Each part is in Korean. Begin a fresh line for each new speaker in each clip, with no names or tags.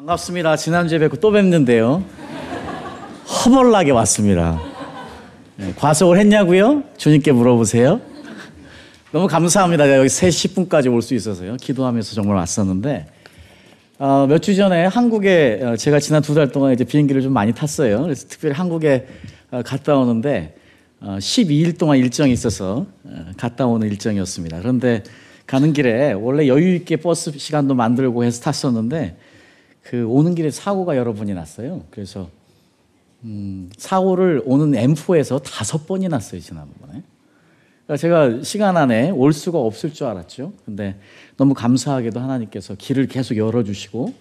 반갑습니다. 지난주에 뵙고 또 뵙는데요. 허벌나게 왔습니다. 네, 과속을 했냐고요? 주님께 물어보세요. 너무 감사합니다. 여기 3시 10분까지 올 수 있어서요. 기도하면서 정말 왔었는데 어, 몇 주 전에 한국에 어, 제가 지난 두 달 동안 이제 비행기를 좀 많이 탔어요. 그래서 특별히 한국에 어, 갔다 오는데 어, 12일 동안 일정이 있어서 어, 갔다 오는 일정이었습니다. 그런데 가는 길에 원래 여유 있게 버스 시간도 만들고 해서 탔었는데 그 오는 길에 사고가 여러 번이 났어요. 그래서 음, 사고를 오는 M4에서 다섯 번이 났어요 지난번에. 그러니까 제가 시간 안에 올 수가 없을 줄 알았죠. 근데 너무 감사하게도 하나님께서 길을 계속 열어주시고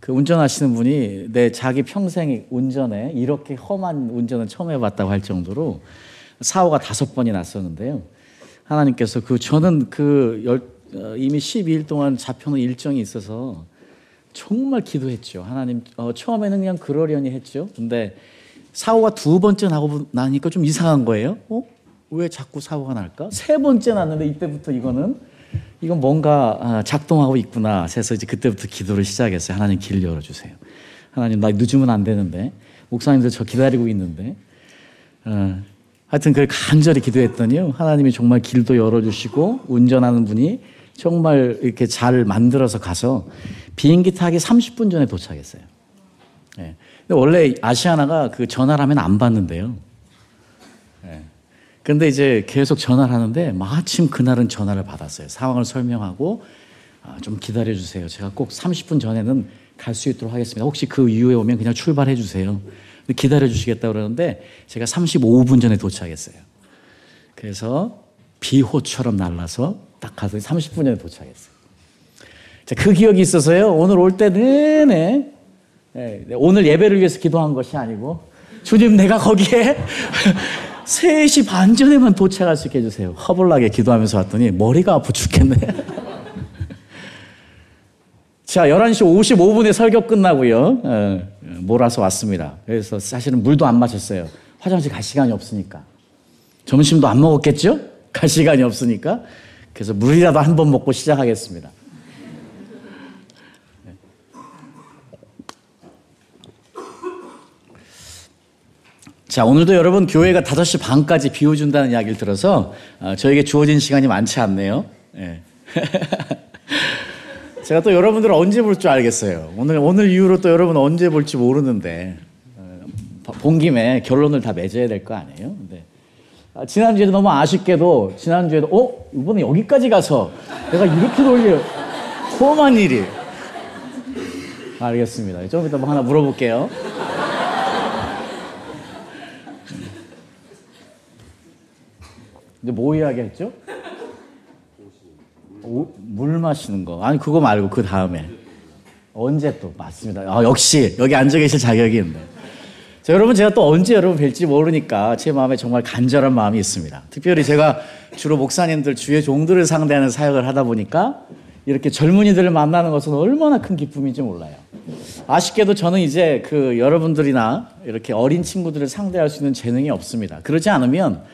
그 운전하시는 분이 내 자기 평생 운전에 이렇게 험한 운전은 처음 해봤다고 할 정도로 사고가 다섯 번이 났었는데요. 하나님께서 그 저는 그 열, 어, 이미 12일 동안 잡혀놓은 일정이 있어서 정말 기도했죠. 하나님 어, 처음에는 그냥 그러려니 했죠. 근데 사고가 두 번째 나고 나니까 좀 이상한 거예요. 어? 왜 자꾸 사고가 날까? 세 번째 났는데 이때부터 이거는 이건 뭔가 아, 작동하고 있구나. 그래서 이제 그때부터 기도를 시작했어요. 하나님 길 열어주세요. 하나님 나 늦으면 안 되는데 목사님들 저 기다리고 있는데 어, 하여튼 그 간절히 기도했더니요. 하나님이 정말 길도 열어주시고 운전하는 분이 정말 이렇게 잘 만들어서 가서 비행기 타기 30분 전에 도착했어요. 네. 원래 아시아나가 그 전화를 하면 안 받는데요. 네. 근데 이제 계속 전화를 하는데 마침 그날은 전화를 받았어요. 상황을 설명하고 아, 좀 기다려 주세요. 제가 꼭 30분 전에는 갈 수 있도록 하겠습니다. 혹시 그 이후에 오면 그냥 출발해 주세요. 기다려 주시겠다 그러는데 제가 35분 전에 도착했어요. 그래서 비호처럼 날라서 딱 가서 30분 전에 도착했어요. 자, 그 기억이 있어서요. 오늘 올 때 내내 네, 오늘 예배를 위해서 기도한 것이 아니고 주님 내가 거기에 3시 반 전에만 도착할 수 있게 해주세요. 허벌나게 기도하면서 왔더니 머리가 아파 죽겠네. 자, 11시 55분에 설교 끝나고요. 어, 몰아서 왔습니다. 그래서 사실은 물도 안 마셨어요. 화장실 갈 시간이 없으니까. 점심도 안 먹었겠죠? 갈 시간이 없으니까. 그래서 물이라도 한 번 먹고 시작하겠습니다. 자, 오늘도 여러분 교회가 5시 반까지 비워준다는 이야기를 들어서 어, 저에게 주어진 시간이 많지 않네요. 네. 제가 또 여러분들을 언제 볼 줄 알겠어요. 오늘, 오늘 이후로 또 여러분 언제 볼지 모르는데, 어, 본 김에 결론을 다 맺어야 될 거 아니에요? 아, 지난주에도 너무 아쉽게도, 지난주에도, 어? 이번에 여기까지 가서 내가 이렇게 돌려. 험한 일이. 알겠습니다. 좀 이따 뭐 하나 물어볼게요. 이제 뭐 이야기 했죠? 오, 물 마시는 거. 아니, 그거 말고 그 다음에. 언제 또? 맞습니다. 아, 역시 여기 앉아 계실 자격이 있네. 자, 여러분, 제가 또 언제 여러분 뵐지 모르니까 제 마음에 정말 간절한 마음이 있습니다. 특별히 제가 주로 목사님들, 주의 종들을 상대하는 사역을 하다 보니까 이렇게 젊은이들을 만나는 것은 얼마나 큰 기쁨인지 몰라요. 아쉽게도 저는 이제 그 여러분들이나 이렇게 어린 친구들을 상대할 수 있는 재능이 없습니다. 그러지 않으면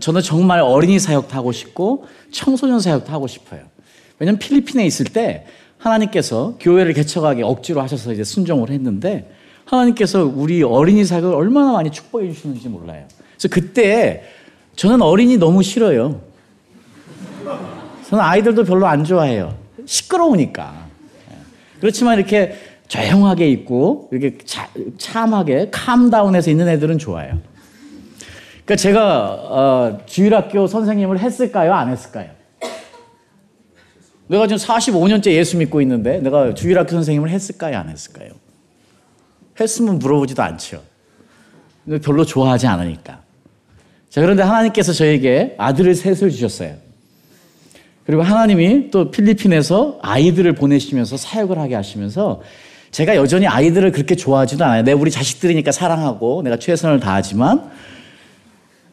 저는 정말 어린이 사역도 하고 싶고 청소년 사역도 하고 싶어요. 왜냐면 필리핀에 있을 때 하나님께서 교회를 개척하게 억지로 하셔서 이제 순종을 했는데 하나님께서 우리 어린이 사역을 얼마나 많이 축복해 주시는지 몰라요. 그래서 그때 저는 어린이 너무 싫어요. 저는 아이들도 별로 안 좋아해요. 시끄러우니까. 그렇지만 이렇게 조용하게 있고 이렇게 차, 참하게 캄다운해서 있는 애들은 좋아요. 그러니까 제가 어, 주일학교 선생님을 했을까요? 안 했을까요? 내가 지금 45년째 예수 믿고 있는데 내가 주일학교 선생님을 했을까요? 안 했을까요? 했으면 물어보지도 않죠. 별로 좋아하지 않으니까. 자, 그런데 하나님께서 저에게 아들을 셋을 주셨어요. 그리고 하나님이 또 필리핀에서 아이들을 보내시면서 사역을 하게 하시면서 제가 여전히 아이들을 그렇게 좋아하지도 않아요. 내 우리 자식들이니까 사랑하고 내가 최선을 다하지만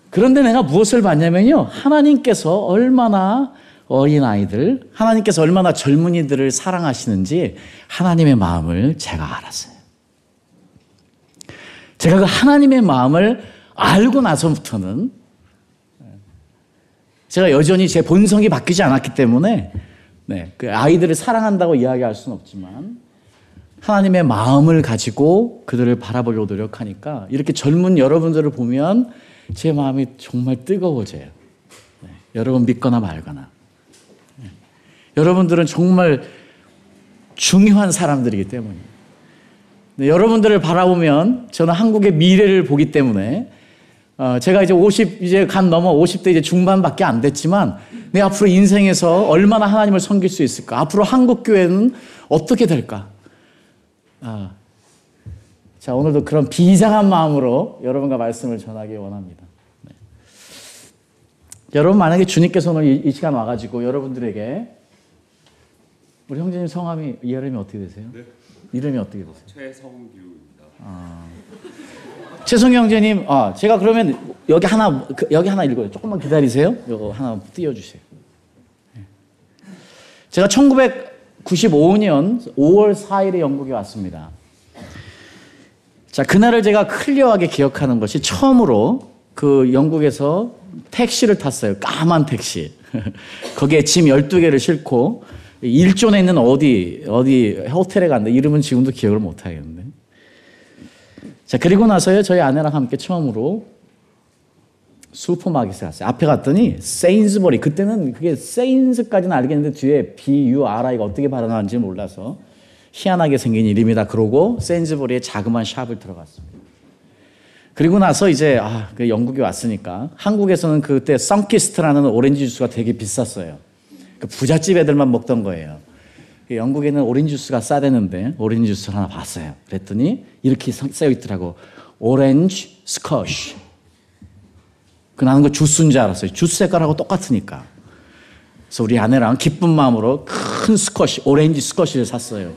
그런데 내가 무엇을 봤냐면요. 하나님께서 얼마나 어린 아이들, 하나님께서 얼마나 젊은이들을 사랑하시는지 하나님의 마음을 제가 알았어요. 제가 그 하나님의 마음을 알고 나서부터는 제가 여전히 제 본성이 바뀌지 않았기 때문에 네, 그 아이들을 사랑한다고 이야기할 수는 없지만 하나님의 마음을 가지고 그들을 바라보려고 노력하니까 이렇게 젊은 여러분들을 보면 제 마음이 정말 뜨거워져요. 네. 여러분 믿거나 말거나. 네. 여러분들은 정말 중요한 사람들이기 때문에. 네, 여러분들을 바라보면 저는 한국의 미래를 보기 때문에 어, 제가 이제 50 이제 간 넘어 50대 이제 중반밖에 안 됐지만 내 앞으로 인생에서 얼마나 하나님을 섬길 수 있을까? 앞으로 한국 교회는 어떻게 될까? 아, 자 오늘도 그런 비장한 마음으로 여러분과 말씀을 전하기 원합니다. 네. 여러분 만약에 주님께서 오늘 이, 이 시간 와가지고 여러분들에게 우리 형제님 성함이 이름이 어떻게 되세요? 네. 이름이 어떻게 되세요?
최성규입니다.
아. 최성규 형제님, 아, 제가 그러면 여기 하나 그, 여기 하나 읽어요. 조금만 기다리세요. 이거 하나 띄워주세요. 네. 제가 1995년 5월 4일에 영국에 왔습니다. 자, 그날을 제가 클리어하게 기억하는 것이 처음으로 그 영국에서 택시를 탔어요. 까만 택시. 거기에 짐 12개를 싣고 일존에 있는 어디 어디 호텔에 갔는데 이름은 지금도 기억을 못 하겠는데. 자 그리고 나서요 저희 아내랑 함께 처음으로 슈퍼마켓에 갔어요. 앞에 갔더니 세인스버리 그때는 그게 세인스까지는 알겠는데 뒤에 B U R I가 어떻게 발음하는지 몰라서 희한하게 생긴 이름이다 그러고 세인스버리에 자그마한 shop을 들어갔습니다. 그리고 나서 이제 아, 그 영국에 왔으니까 한국에서는 그때 썬키스트라는 오렌지 주스가 되게 비쌌어요. 그 부잣집 애들만 먹던 거예요. 그 영국에는 오렌지 주스가 싸대는데 오렌지 주스 하나 봤어요. 그랬더니 이렇게 쓰여 있더라고. orange squash. 그 나는 그 주스인 줄 알았어요. 주스 색깔하고 똑같으니까. 그래서 우리 아내랑 기쁜 마음으로 큰 squash, orange squash를 샀어요.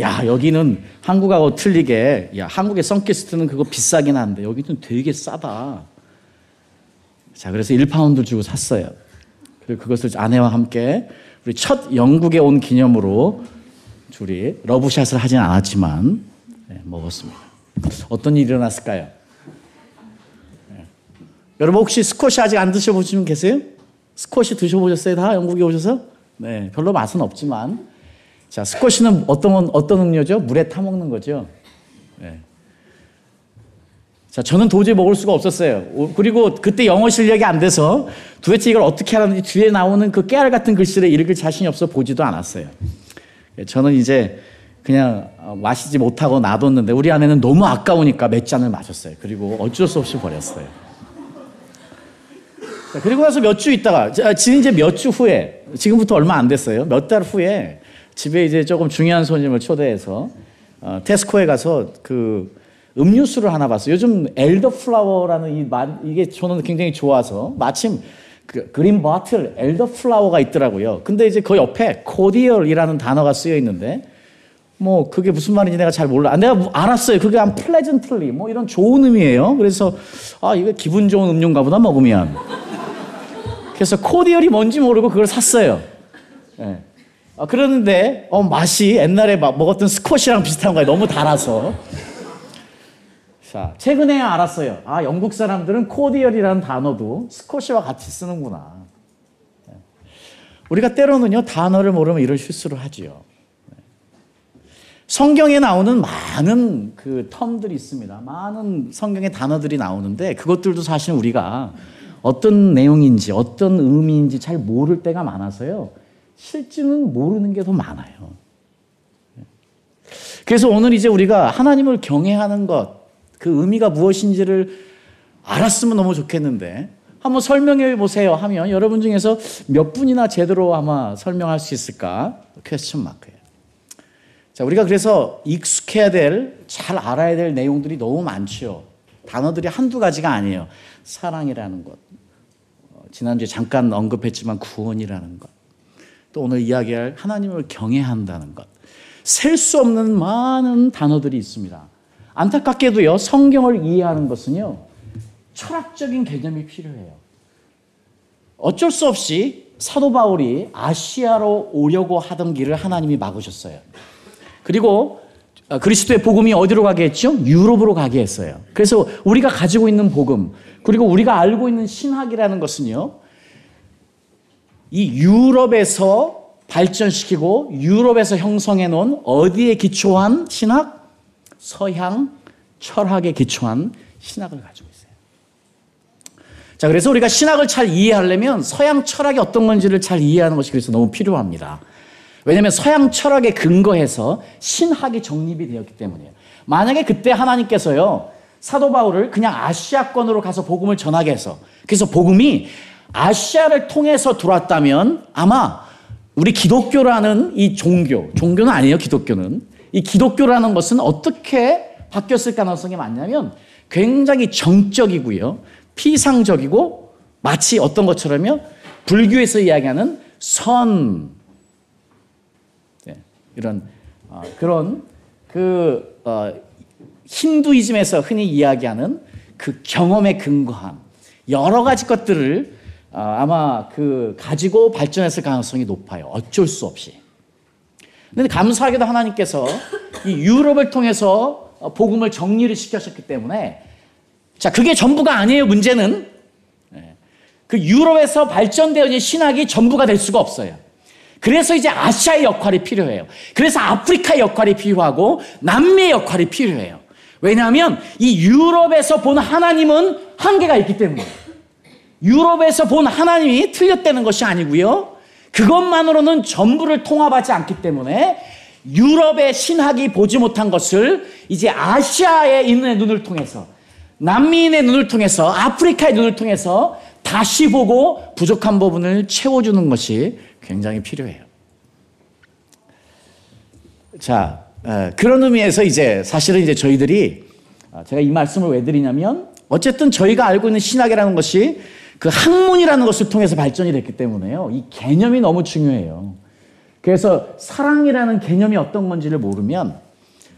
야, 여기는 한국하고 틀리게, 야, 한국의 썬키스트는 그거 비싸긴 한데, 여기는 되게 싸다. 자, 그래서 1파운드 주고 샀어요. 그리고 그것을 아내와 함께 우리 첫 영국에 온 기념으로 둘이 러브샷을 하진 않았지만 네, 먹었습니다. 어떤 일이 일어났을까요? 네. 여러분 혹시 스쿼시 아직 안 드셔보신 분 계세요? 스쿼시 드셔보셨어요? 다 영국에 오셔서? 네, 별로 맛은 없지만 자 스쿼시는 어떤 어떤 음료죠? 물에 타 먹는 거죠. 네. 자, 저는 도저히 먹을 수가 없었어요. 그리고 그때 영어 실력이 안 돼서 도대체 이걸 어떻게 하는지 뒤에 나오는 그 깨알 같은 글씨를 읽을 자신이 없어 보지도 않았어요. 저는 이제 그냥 마시지 못하고 놔뒀는데 우리 아내는 너무 아까우니까 몇 잔을 마셨어요. 그리고 어쩔 수 없이 버렸어요. 자, 그리고 나서 몇 주 있다가, 지금 이제 몇 주 후에, 지금부터 얼마 안 됐어요. 몇 달 후에 집에 이제 조금 중요한 손님을 초대해서 어, 테스코에 가서 그 음료수를 하나 봤어요. 요즘 elderflower라는 이 이게 저는 굉장히 좋아서 마침 그 green bottle elderflower가 있더라고요. 근데 이제 그 옆에 cordial이라는 단어가 쓰여 있는데 뭐 그게 무슨 말인지 내가 잘 몰라. 아, 내가 뭐 알았어요. 그게 한 pleasantly 뭐 이런 좋은 의미예요. 그래서 아 이거 기분 좋은 음료인가 보다 먹으면. 그래서 코디얼이 뭔지 모르고 그걸 샀어요. 네. 아, 그러는데 어, 맛이 옛날에 먹었던 스쿼시랑 비슷한 거예요. 너무 달아서. 자, 최근에 알았어요. 아, 영국 사람들은 코디얼이라는 단어도 스코시와 같이 쓰는구나. 네. 우리가 때로는요, 단어를 모르면 이런 실수를 하지요. 네. 성경에 나오는 많은 그 텀들이 있습니다. 많은 성경의 단어들이 나오는데 그것들도 사실 우리가 어떤 내용인지 어떤 의미인지 잘 모를 때가 많아서요. 실제는 모르는 게 더 많아요. 네. 그래서 오늘 이제 우리가 하나님을 경외하는 것, 그 의미가 무엇인지를 알았으면 너무 좋겠는데 한번 설명해 보세요 하면 여러분 중에서 몇 분이나 제대로 아마 설명할 수 있을까? 퀘스천 마크예요. 자, 우리가 그래서 익숙해야 될, 잘 알아야 될 내용들이 너무 많죠. 단어들이 한두 가지가 아니에요. 사랑이라는 것. 어, 지난주에 잠깐 언급했지만 구원이라는 것. 또 오늘 이야기할 하나님을 경외한다는 것. 셀 수 없는 많은 단어들이 있습니다. 안타깝게도요, 성경을 이해하는 것은요, 철학적인 개념이 필요해요. 어쩔 수 없이 사도 바울이 아시아로 오려고 하던 길을 하나님이 막으셨어요. 그리고 그리스도의 복음이 어디로 가게 했죠? 유럽으로 가게 했어요. 그래서 우리가 가지고 있는 복음, 그리고 우리가 알고 있는 신학이라는 것은요, 이 유럽에서 발전시키고 유럽에서 형성해 놓은 어디에 기초한 신학? 서양 철학에 기초한 신학을 가지고 있어요. 자, 그래서 우리가 신학을 잘 이해하려면 서양 철학이 어떤 건지를 잘 이해하는 것이 그래서 너무 필요합니다. 왜냐하면 서양 철학에 근거해서 신학이 정립이 되었기 때문이에요. 만약에 그때 하나님께서요, 사도 바울을 그냥 아시아권으로 가서 복음을 전하게 해서, 그래서 복음이 아시아를 통해서 들어왔다면 아마 우리 기독교라는 이 종교, 종교는 아니에요, 기독교는. 이 기독교라는 것은 어떻게 바뀌었을 가능성이 많냐면 굉장히 정적이고요. 피상적이고 마치 어떤 것처럼요. 불교에서 이야기하는 선 네, 이런 어, 그런 그 어, 힌두이즘에서 흔히 이야기하는 그 경험에 근거한 여러 가지 것들을 어, 아마 그 가지고 발전했을 가능성이 높아요. 어쩔 수 없이. 근데 감사하게도 하나님께서 이 유럽을 통해서 복음을 정리를 시키셨기 때문에 자, 그게 전부가 아니에요. 문제는 예. 그 유럽에서 발전되어 있는 신학이 전부가 될 수가 없어요. 그래서 이제 아시아의 역할이 필요해요. 그래서 아프리카의 역할이 필요하고 남미의 역할이 필요해요. 왜냐하면 이 유럽에서 본 하나님은 한계가 있기 때문에 유럽에서 본 하나님이 틀렸다는 것이 아니고요. 그것만으로는 전부를 통합하지 않기 때문에 유럽의 신학이 보지 못한 것을 이제 아시아에 있는 눈을 통해서 남미인의 눈을 통해서 아프리카의 눈을 통해서 다시 보고 부족한 부분을 채워주는 것이 굉장히 필요해요. 자, 그런 의미에서 이제 사실은 이제 저희들이 아, 제가 이 말씀을 왜 드리냐면 어쨌든 저희가 알고 있는 신학이라는 것이 그 학문이라는 것을 통해서 발전이 됐기 때문에요. 이 개념이 너무 중요해요. 그래서 사랑이라는 개념이 어떤 건지를 모르면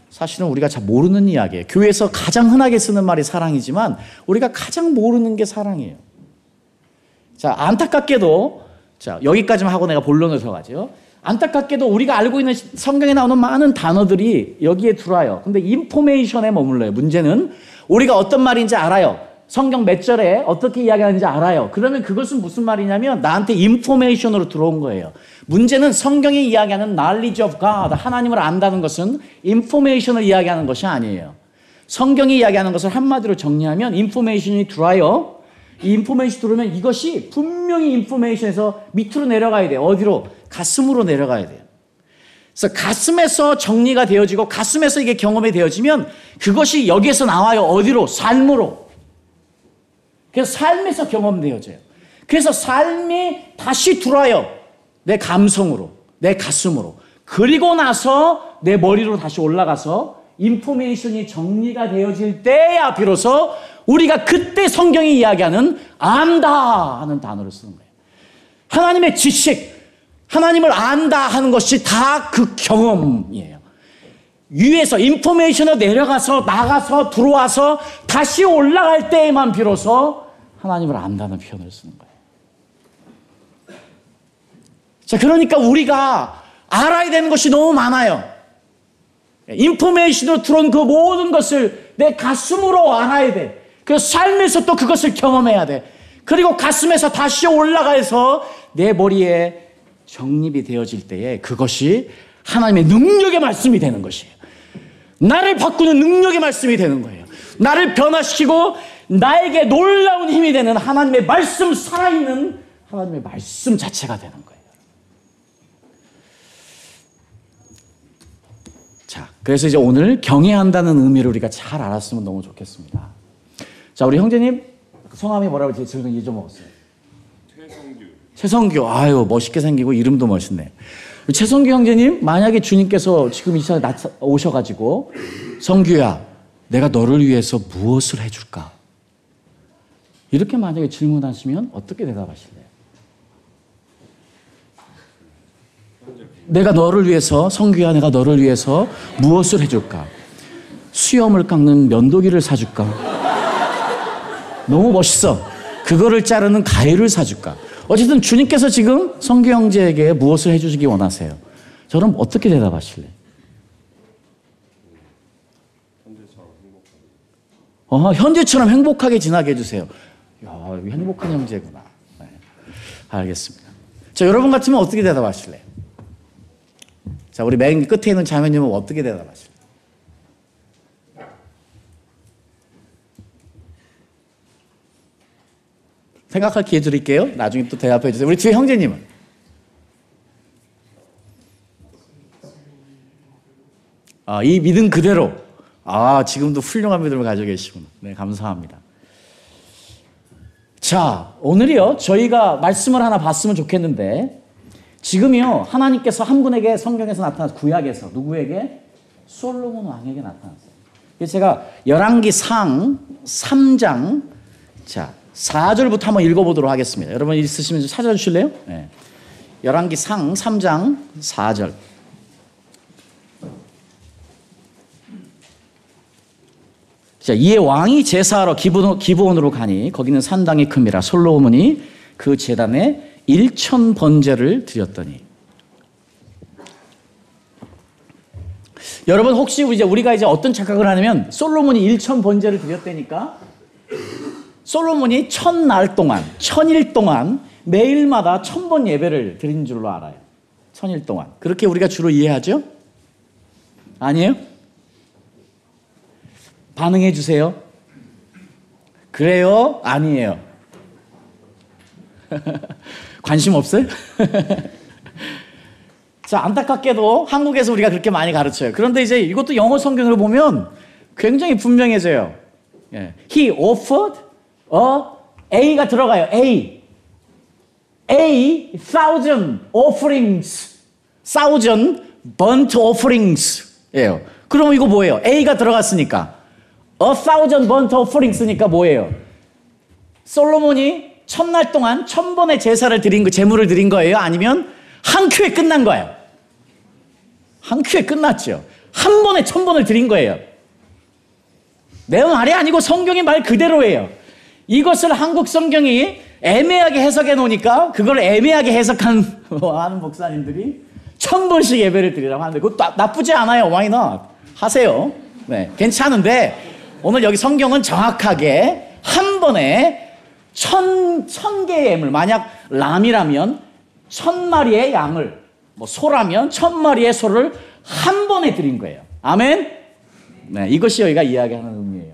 사실은 우리가 잘 모르는 이야기예요. 교회에서 가장 흔하게 쓰는 말이 사랑이지만 우리가 가장 모르는 게 사랑이에요. 자, 안타깝게도 자, 여기까지만 하고 내가 본론을 들어가죠. 안타깝게도 우리가 알고 있는 성경에 나오는 많은 단어들이 여기에 들어와요. 근데 인포메이션에 머물러요. 문제는 우리가 어떤 말인지 알아요. 성경 몇 절에 어떻게 이야기하는지 알아요. 그러면 그것은 무슨 말이냐면 나한테 인포메이션으로 들어온 거예요. 문제는 성경이 이야기하는 knowledge of God, 하나님을 안다는 것은 information을 이야기하는 것이 아니에요. 성경이 이야기하는 것을 한마디로 정리하면 information이 들어와요. 이 information 들어오면 이것이 분명히 인포메이션에서 밑으로 내려가야 돼요. 어디로? 가슴으로 내려가야 돼요. 그래서 가슴에서 정리가 되어지고 가슴에서 이게 경험이 되어지면 그것이 여기에서 나와요. 어디로? 삶으로. 그래서 삶에서 경험되어져요. 그래서 삶이 다시 들어와요. 내 감성으로, 내 가슴으로. 그리고 나서 내 머리로 다시 올라가서 인포메이션이 정리가 되어질 때야 비로소 우리가 그때 성경이 이야기하는 안다 하는 단어를 쓰는 거예요. 하나님의 지식, 하나님을 안다 하는 것이 다 그 경험이에요. 위에서 인포메이션을 내려가서 나가서 들어와서 다시 올라갈 때에만 비로소 하나님을 안다는 표현을 쓰는 거예요. 자, 그러니까 우리가 알아야 되는 것이 너무 많아요. 인포메이션으로 들어온 그 모든 것을 내 가슴으로 알아야 돼. 그 삶에서 또 그것을 경험해야 돼. 그리고 가슴에서 다시 올라가서 내 머리에 정립이 되어질 때에 그것이 하나님의 능력의 말씀이 되는 것이에요. 나를 바꾸는 능력의 말씀이 되는 거예요. 나를 변화시키고 나에게 놀라운 힘이 되는 하나님의 말씀, 살아있는 하나님의 말씀 자체가 되는 거예요. 자, 그래서 이제 오늘 경외한다는 의미를 우리가 잘 알았으면 너무 좋겠습니다. 자, 우리 형제님 성함이 뭐라고 제 저는 잊어먹었어요. 최성규. 최성규. 아유, 멋있게 생기고 이름도 멋있네. 최성규 형제님, 만약에 주님께서 지금 이 시간에 오셔가지고 성규야, 내가 너를 위해서 무엇을 해줄까? 이렇게 만약에 질문하시면 어떻게 대답하실래요? 내가 너를 위해서, 성규야, 내가 너를 위해서 무엇을 해줄까? 수염을 깎는 면도기를 사줄까? 너무 멋있어. 그거를 자르는 가위를 사줄까? 어쨌든 주님께서 지금 성규 형제에게 무엇을 해주시기 원하세요? 저는 어떻게 대답하실래? 어, 현재처럼 행복하게 지나게 해주세요. 야, 행복한 형제구나. 네. 알겠습니다. 자, 여러분 같으면 어떻게 대답하실래요? 자, 우리 맨 끝에 있는 자매님은 어떻게 대답하실까요? 생각할 기회 드릴게요. 나중에 또 대답해 주세요. 우리 뒤에 형제님은? 아, 이 믿음 그대로. 아, 지금도 훌륭한 믿음을 가지고 계시구나. 네, 감사합니다. 자, 오늘이요. 저희가 말씀을 하나 봤으면 좋겠는데, 지금이요. 하나님께서 한 분에게 성경에서 나타나서 구약에서 누구에게? 솔로몬 왕에게 나타났어요. 제가 열왕기 상 3장, 자, 4절부터 한번 읽어보도록 하겠습니다. 여러분 있으시면 찾아주실래요? 네. 열왕기 상 3장 4절. 자, 이에 왕이 제사하러 기브온, 기브온으로 가니 거기는 산당이 큽니다. 솔로몬이 그 제단에 1천 번제를 드렸더니 여러분 혹시 이제 우리가 이제 어떤 착각을 하냐면 솔로몬이 1천 번제를 드렸다니까 솔로몬이 천날 동안 천일 동안 매일마다 천번 예배를 드린 줄로 알아요. 천일 동안 그렇게 우리가 주로 이해하죠? 아니에요? 반응해 주세요. 그래요? 아니에요. 관심 없어요? 자, 안타깝게도 한국에서 우리가 그렇게 많이 가르쳐요. 그런데 이제 이것도 영어 성경으로 보면 굉장히 분명해져요. 예. He offered a A가 들어가요. A. A thousand offerings. thousand burnt offerings. 예요. 그럼 이거 뭐예요? A가 들어갔으니까. A thousand burnt offerings니까 뭐예요? 솔로몬이 천날 동안 천 번의 제사를 드린 그 제물을 드린 거예요? 아니면 한 큐에 끝난 거예요? 한 큐에 끝났죠. 한 번에 천 번을 드린 거예요. 내 말이 아니고 성경의 말 그대로예요. 이것을 한국 성경이 애매하게 해석해 놓으니까 그걸 애매하게 해석한 하는 목사님들이 천 번씩 예배를 드리라고 하는데 그거 나, 뿌지 않아요. Why not? 하세요. 네, 괜찮은데 오늘 여기 성경은 정확하게 한 번에 천, 천 개의 예물. 만약 람이라면 천 마리의 양을, 뭐 소라면 천 마리의 소를 한 번에 드린 거예요. 아멘? 네, 이것이 여기가 이야기하는 의미예요.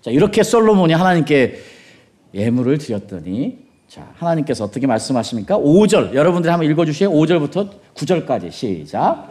자, 이렇게 솔로몬이 하나님께 예물을 드렸더니, 자, 하나님께서 어떻게 말씀하십니까? 5절. 여러분들이 한번 읽어 주시요 5절부터 9절까지. 시작.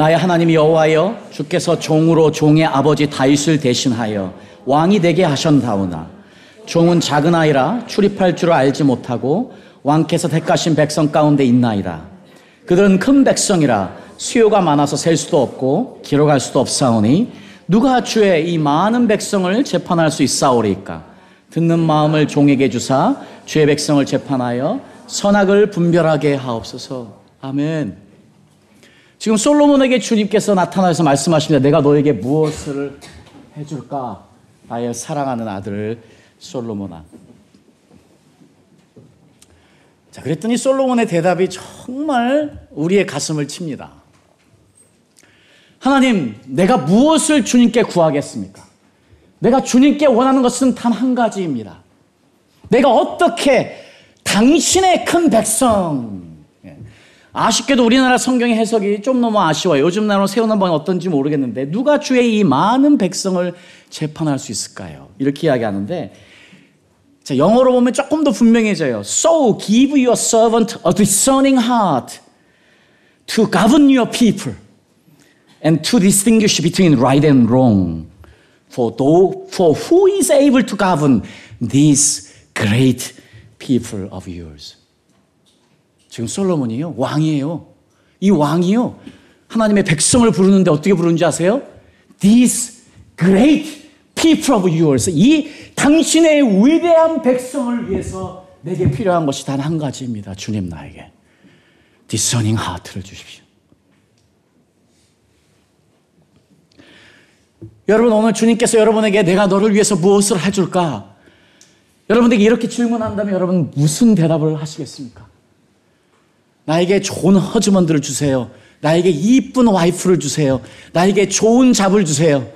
나의 하나님 여호와여 주께서 종으로 종의 아버지 다윗을 대신하여 왕이 되게 하셨다오나 종은 작은 아이라 출입할 줄 알지 못하고 왕께서 택하신 백성 가운데 있나이다. 그들은 큰 백성이라 수요가 많아서 셀 수도 없고 기록할 수도 없사오니 누가 주의 이 많은 백성을 재판할 수 있사오리까? 듣는 마음을 종에게 주사 주의 백성을 재판하여 선악을 분별하게 하옵소서. 아멘 지금 솔로몬에게 주님께서 나타나서 말씀하십니다. 내가 너에게 무엇을 해줄까? 나의 사랑하는 아들 솔로몬아. 자, 그랬더니 솔로몬의 대답이 정말 우리의 가슴을 칩니다. 하나님, 내가 무엇을 주님께 구하겠습니까? 내가 주님께 원하는 것은 단 한 가지입니다. 내가 어떻게 당신의 큰 백성, 아쉽게도 우리나라 성경의 해석이 좀 너무 아쉬워요. 요즘 나라 세우는 방 어떤지 모르겠는데 누가 주의 이 많은 백성을 재판할 수 있을까요? 이렇게 이야기하는데 자, 영어로 보면 조금 더 분명해져요. So give your servant a discerning heart to govern your people and to distinguish between right and wrong. For, though, for who is able to govern these great people of yours? 지금 솔로몬이요. 왕이에요. 이 왕이요. 하나님의 백성을 부르는데 어떻게 부르는지 아세요? These great people of yours. 이 당신의 위대한 백성을 위해서 내게 필요한 것이 단 한 가지입니다. 주님 나에게. discerning heart를 주십시오. 여러분 오늘 주님께서 여러분에게 내가 너를 위해서 무엇을 해줄까? 여러분에게 이렇게 질문한다면 여러분 무슨 대답을 하시겠습니까? 나에게 좋은 허즈먼들을 주세요. 나에게 이쁜 와이프를 주세요. 나에게 좋은 잡을 주세요.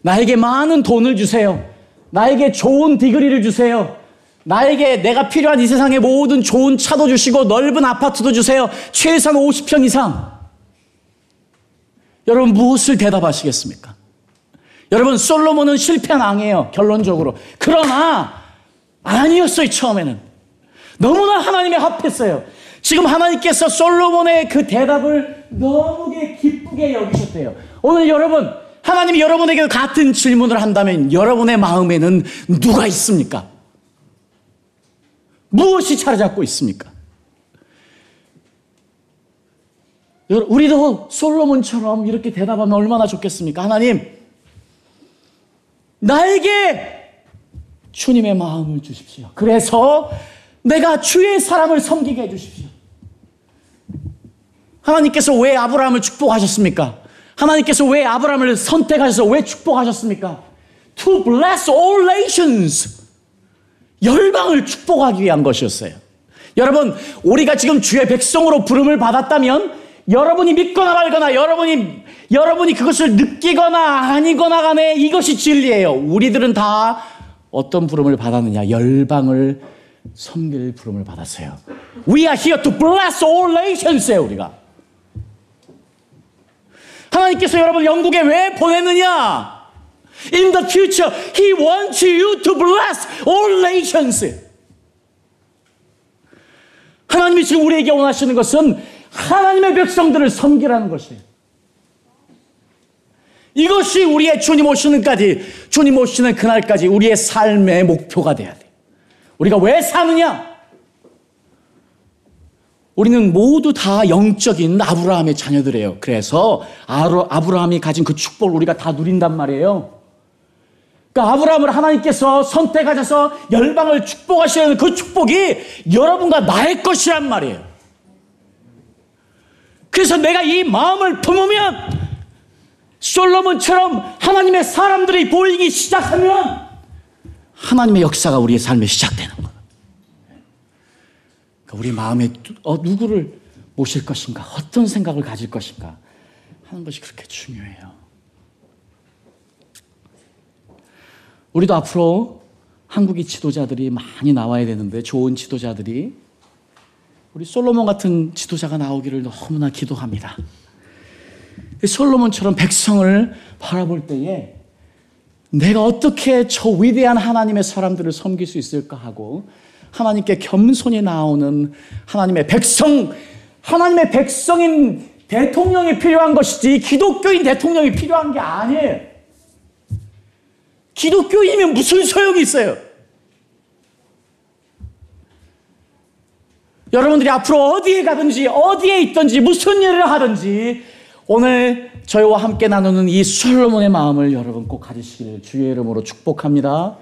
나에게 많은 돈을 주세요. 나에게 좋은 디그리를 주세요. 나에게 내가 필요한 이 세상의 모든 좋은 차도 주시고 넓은 아파트도 주세요. 최소한 50평 이상. 여러분 무엇을 대답하시겠습니까? 여러분 솔로몬은 실패한 왕이에요. 결론적으로. 그러나 아니었어요 처음에는. 너무나 하나님의 합했어요. 지금 하나님께서 솔로몬의 그 대답을 너무게 기쁘게 여기셨대요. 오늘 여러분 하나님이 여러분에게 같은 질문을 한다면 여러분의 마음에는 누가 있습니까? 무엇이 차려잡고 있습니까? 우리도 솔로몬처럼 이렇게 대답하면 얼마나 좋겠습니까? 하나님, 나에게 주님의 마음을 주십시오. 그래서 내가 주의 사람을 섬기게 해주십시오. 하나님께서 왜 아브라함을 축복하셨습니까? 하나님께서 왜 아브라함을 선택하셔서 왜 축복하셨습니까? To bless all nations. 열방을 축복하기 위한 것이었어요. 여러분, 우리가 지금 주의 백성으로 부름을 받았다면 여러분이 믿거나 말거나 여러분이 여러분이 그것을 느끼거나 아니거나 간에 이것이 진리예요. 우리들은 다 어떤 부름을 받았느냐? 열방을 섬길 부름을 받았어요. We are here to bless all nations에 우리가. 하나님께서 여러분 영국에 왜 보냈느냐? In the future, He wants you to bless all nations. 하나님이 지금 우리에게 원하시는 것은 하나님의 백성들을 섬기라는 것이에요. 이것이 우리의 주님 오시는까지, 주님 오시는 그날까지 우리의 삶의 목표가 돼야 돼. 우리가 왜 사느냐? 우리는 모두 다 영적인 아브라함의 자녀들이에요. 그래서 아브라함이 가진 그 축복을 우리가 다 누린단 말이에요. 그러니까 아브라함을 하나님께서 선택하셔서 열방을 축복하시는 그 축복이 여러분과 나의 것이란 말이에요. 그래서 내가 이 마음을 품으면 솔로몬처럼 하나님의 사람들이 보이기 시작하면 하나님의 역사가 우리의 삶에 시작되는 거예요. 우리 마음에 어, 누구를 모실 것인가, 어떤 생각을 가질 것인가 하는 것이 그렇게 중요해요. 우리도 앞으로 한국의 지도자들이 많이 나와야 되는데 좋은 지도자들이 우리 솔로몬 같은 지도자가 나오기를 너무나 기도합니다. 솔로몬처럼 백성을 바라볼 때에 내가 어떻게 저 위대한 하나님의 사람들을 섬길 수 있을까 하고 하나님께 겸손히 나오는 하나님의 백성, 하나님의 백성인 대통령이 필요한 것이지 기독교인 대통령이 필요한 게 아니에요. 기독교이면 무슨 소용이 있어요? 여러분들이 앞으로 어디에 가든지 어디에 있든지 무슨 일을 하든지 오늘 저희와 함께 나누는 이 솔로몬의 마음을 여러분 꼭 가지시기를 주의 이름으로 축복합니다.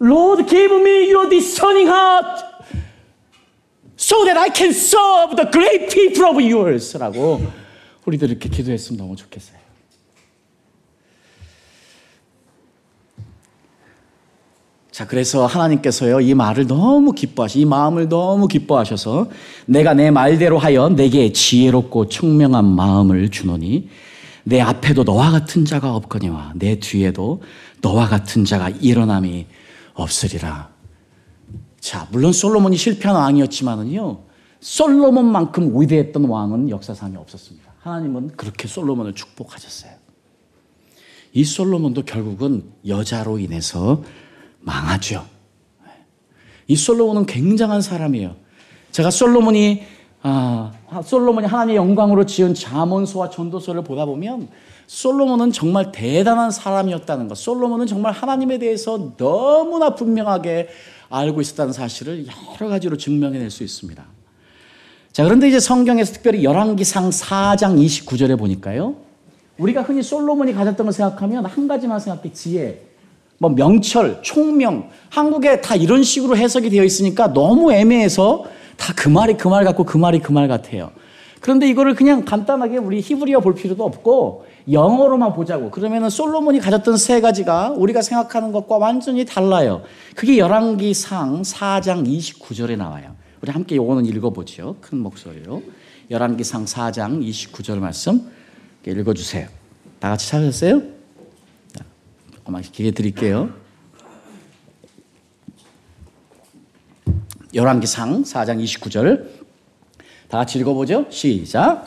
Lord, give me your discerning heart so that I can serve the great people of yours. 라고 우리들 이렇게 기도했으면 너무 좋겠어요. 자, 그래서 하나님께서요, 이 말을 너무 기뻐하시, 이 마음을 너무 기뻐하셔서 내가 내 말대로 하여 내게 지혜롭고 청명한 마음을 주노니 내 앞에도 너와 같은 자가 없거니와 내 뒤에도 너와 같은 자가 일어남이 없으리라. 자, 물론 솔로몬이 실패한 왕이었지만은요, 솔로몬만큼 위대했던 왕은 역사상에 없었습니다. 하나님은 그렇게 솔로몬을 축복하셨어요. 이 솔로몬도 결국은 여자로 인해서 망하죠. 이 솔로몬은 굉장한 사람이에요. 제가 솔로몬이 아, 솔로몬이 하나님의 영광으로 지은 자문서와 전도서를 보다 보면 솔로몬은 정말 대단한 사람이었다는 것. 솔로몬은 정말 하나님에 대해서 너무나 분명하게 알고 있었다는 사실을 여러 가지로 증명해낼 수 있습니다. 자, 그런데 이제 성경에서 특별히 열왕기상 4장 29절에 보니까요. 우리가 흔히 솔로몬이 가졌던 걸 생각하면 한 가지만 생각해 지혜. 뭐 명철, 총명, 한국에 다 이런 식으로 해석이 되어 있으니까 너무 애매해서 다 그 말이 그 말 같고 그 말이 그 말 같아요. 그런데 이거를 그냥 간단하게 우리 히브리어 볼 필요도 없고 영어로만 보자고. 그러면은 솔로몬이 가졌던 세 가지가 우리가 생각하는 것과 완전히 달라요. 그게 열왕기상 4장 29절에 나와요. 우리 함께 요거는 읽어보죠. 큰 목소리로. 열왕기상 4장 29절 말씀 읽어주세요. 다 같이 찾으셨어요? 조금만 기회 드릴게요. 열왕기상 4장 29절 다 같이 읽어보죠. 시작.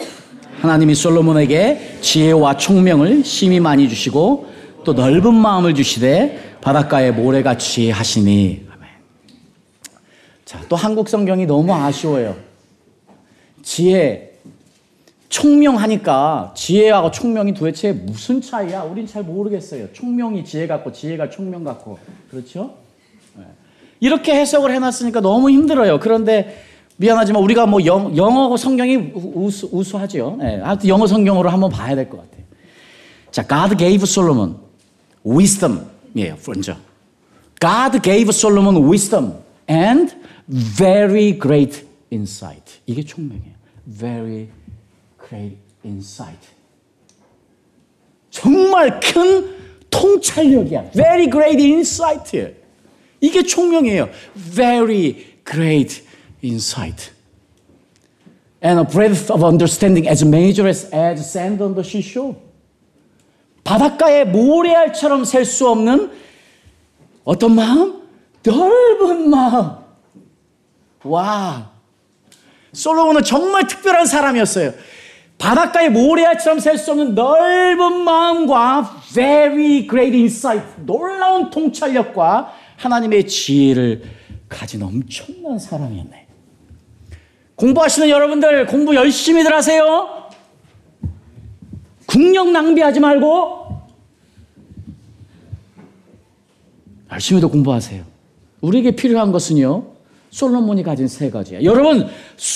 하나님이 솔로몬에게 지혜와 총명을 심히 많이 주시고 또 넓은 마음을 주시되 바닷가에 모래같이 하시니. 자, 또 한국 성경이 너무 아쉬워요. 지혜, 총명하니까 지혜하고 총명이 도대체 무슨 차이야? 우린 잘 모르겠어요. 총명이 지혜 같고 지혜가 총명 같고. 그렇죠? 네. 이렇게 해석을 해놨으니까 너무 힘들어요. 그런데 미안하지만 우리가 뭐 영, 영어 성경이 우수, 우수하죠. 네, 하여튼 영어 성경으로 한번 봐야 될 것 같아요. 자, God gave Solomon wisdom이에요, 먼저. God gave Solomon wisdom and very great insight. 이게 총명이에요. Very great insight. 정말 큰 통찰력이야. Very great insight. 이게 총명이에요. Very great insight. And a breadth of understanding as measureless as sand on the seashore. 바닷가에 모래알처럼 셀 수 없는 어떤 마음? 넓은 마음. 와. 솔로몬은 정말 특별한 사람이었어요. 바닷가에 모래알처럼 셀 수 없는 넓은 마음과 very great insight, 놀라운 통찰력과 하나님의 지혜를 가진 엄청난 사람이었네. 공부하시는 여러분들 공부 열심히들 하세요. 국력 낭비하지 말고 열심히도 공부하세요. 우리에게 필요한 것은요. 솔로몬이 가진 세 가지야. 여러분,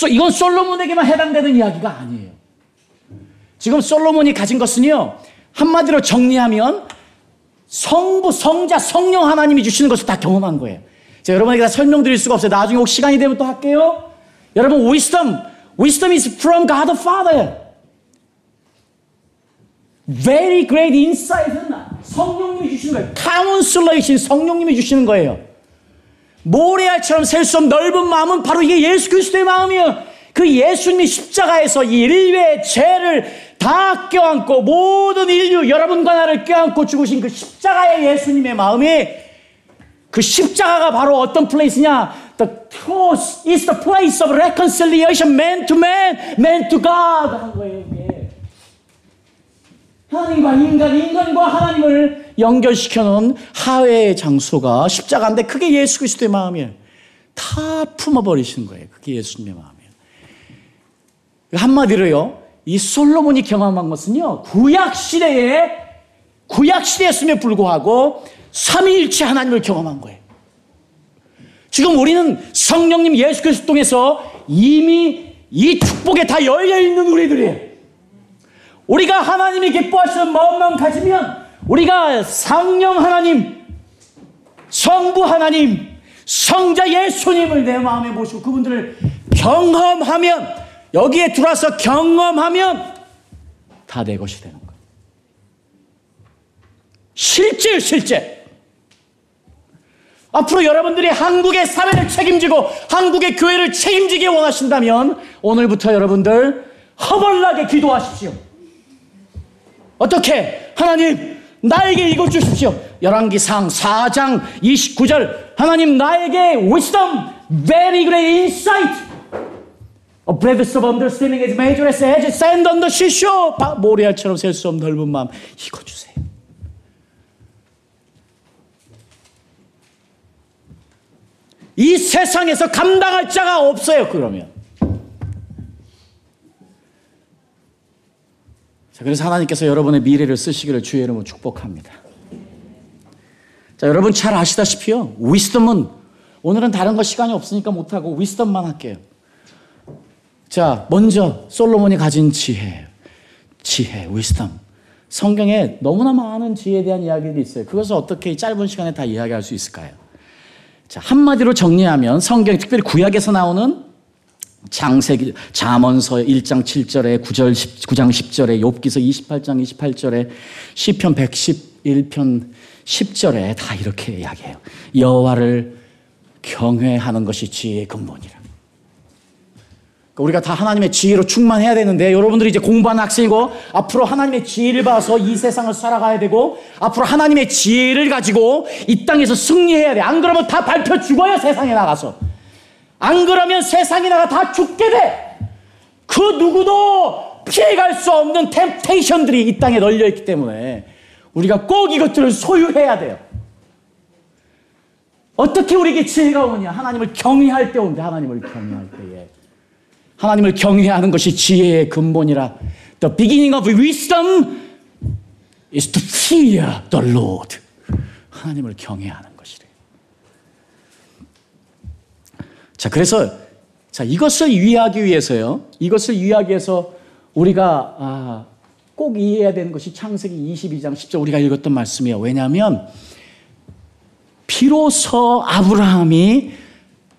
이건 솔로몬에게만 해당되는 이야기가 아니에요. 지금 솔로몬이 가진 것은요. 한마디로 정리하면 성부, 성자, 성령 하나님이 주시는 것을 다 경험한 거예요. 제가 여러분에게 다 설명드릴 수가 없어요. 나중에 혹 시간이 되면 또 할게요. 여러분, wisdom, wisdom is from God the Father. Very great insight은 성령님이 주시는 거예요. 카운슬러이신 성령님이 주시는 거예요. 모래알처럼 셀 수 없는 넓은 마음은 바로 이게 예수 그리스도의 마음이에요. 그 예수님이 십자가에서 인류의 죄를 다 껴안고 모든 인류 여러분과 나를 껴안고 죽으신 그 십자가의 예수님의 마음이 그 십자가가 바로 어떤 플레이스냐? The cross is the place of reconciliation, man to man, man to God. 하나님과 인간, 인간과 하나님을 연결시켜 놓은 하회의 장소가 십자가인데 그게 예수 그리스도의 마음이에요. 다 품어버리시는 거예요. 그게 예수님의 마음이에요. 한마디로요, 이 솔로몬이 경험한 것은요, 구약 시대에, 구약 시대였음에 불구하고 삼위일체 하나님을 경험한 거예요. 지금 우리는 성령님 예수 그리스도 통해서 이미 이 축복에 다 열려 있는 우리들이에요. 우리가 하나님이 기뻐하시는 마음만 가지면 우리가 성령 하나님, 성부 하나님, 성자 예수님을 내 마음에 모시고 그분들을 경험하면 여기에 들어와서 경험하면 다 내 것이 되는 거예요. 실제 실제. 앞으로 여러분들이 한국의 사회를 책임지고 한국의 교회를 책임지기 원하신다면 오늘부터 여러분들 허벌나게 기도하십시오. 어떻게? 하나님, 나에게 이것 주십시오. 열왕기상 4장 29절. 하나님, 나에게 wisdom, very great insight. A breadth of understanding is major as sand on the seashore. 모래알처럼 셀 수 없는 넓은 마음. 이거 주세요. 이 세상에서 감당할 자가 없어요, 그러면. 자, 그래서 하나님께서 여러분의 미래를 쓰시기를 주의 이름으로 축복합니다. 자, 여러분 잘 아시다시피요. 위스덤은 오늘은 다른 거 시간이 없으니까 못하고 위스덤만 할게요. 자, 먼저 솔로몬이 가진 지혜. 지혜, 위스덤. 성경에 너무나 많은 지혜에 대한 이야기들이 있어요. 그것을 어떻게 짧은 시간에 다 이야기할 수 있을까요? 자, 한마디로 정리하면 성경, 특별히 구약에서 나오는 장세기 잠언서 1장 7절에 9절 10, 9장 10절에 욥기서 28장 28절에 시편 111편 10절에 다 이렇게 이야기해요. 여호와를 경외하는 것이 지혜의 근본이라. 그러니까 우리가 다 하나님의 지혜로 충만해야 되는데 여러분들이 이제 공부하는 학생이고 앞으로 하나님의 지혜를 봐서 이 세상을 살아가야 되고 앞으로 하나님의 지혜를 가지고 이 땅에서 승리해야 돼. 안 그러면 다 밟혀 죽어요 세상에 나가서. 안 그러면 세상에 나가 다 죽게 돼. 그 누구도 피해갈 수 없는 템테이션들이 이 땅에 널려 있기 때문에 우리가 꼭 이것들을 소유해야 돼요. 어떻게 우리에게 지혜가 오느냐? 하나님을 경외할 때 온대. 하나님을 경외할 때에. 하나님을 경외하는 것이 지혜의 근본이라. The beginning of wisdom is to fear the Lord. 하나님을 경외하는 것이래. 자, 그래서 자, 이것을 이해하기 위해서요. 이것을 이해하기 위해서 우리가 아, 꼭 이해해야 되는 것이 창세기 22장 10절 우리가 읽었던 말씀이에요. 왜냐하면 비로소 아브라함이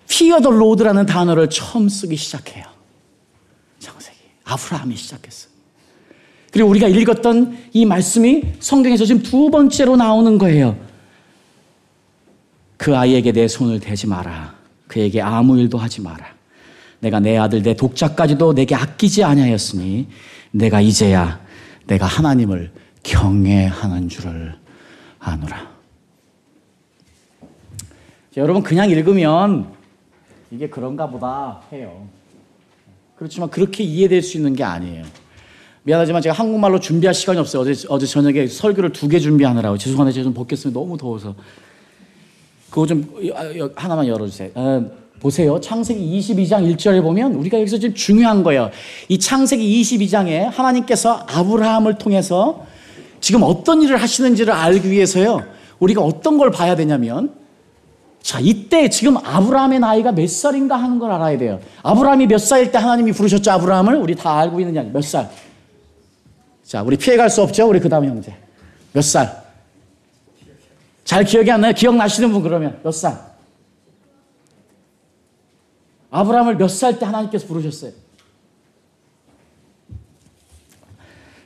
fear the Lord라는 단어를 처음 쓰기 시작해요. 아브라함이 시작했어. 그리고 우리가 읽었던 이 말씀이 성경에서 지금 두 번째로 나오는 거예요. 그 아이에게 내 손을 대지 마라. 그에게 아무 일도 하지 마라. 내가 내 아들 내 독자까지도 내게 아끼지 아니하였으니 내가 이제야 내가 하나님을 경외하는 줄을 아노라. 자, 여러분 그냥 읽으면 이게 그런가 보다 해요. 그렇지만 그렇게 이해될 수 있는 게 아니에요. 미안하지만 제가 한국말로 준비할 시간이 없어요. 어제, 어제 저녁에 설교를 두 개 준비하느라고. 죄송한데 제가 좀 벗겠습니다. 너무 더워서. 그거 좀 하나만 열어주세요. 어, 보세요. 창세기 22장 1절에 보면 우리가 여기서 지금 중요한 거예요. 이 창세기 22장에 하나님께서 아브라함을 통해서 지금 어떤 일을 하시는지를 알기 위해서요. 우리가 어떤 걸 봐야 되냐면 자, 이때 지금 아브라함의 나이가 몇 살인가 하는 걸 알아야 돼요. 아브라함이 몇 살일 때 하나님이 부르셨죠, 아브라함을? 우리 다 알고 이야기. 몇 살? 자, 우리 피해갈 수 없죠? 우리 그 다음 형제. 몇 살? 잘 기억이 안 나요? 기억나시는 분 그러면 몇 살? 아브라함을 몇 살 때 하나님께서 부르셨어요?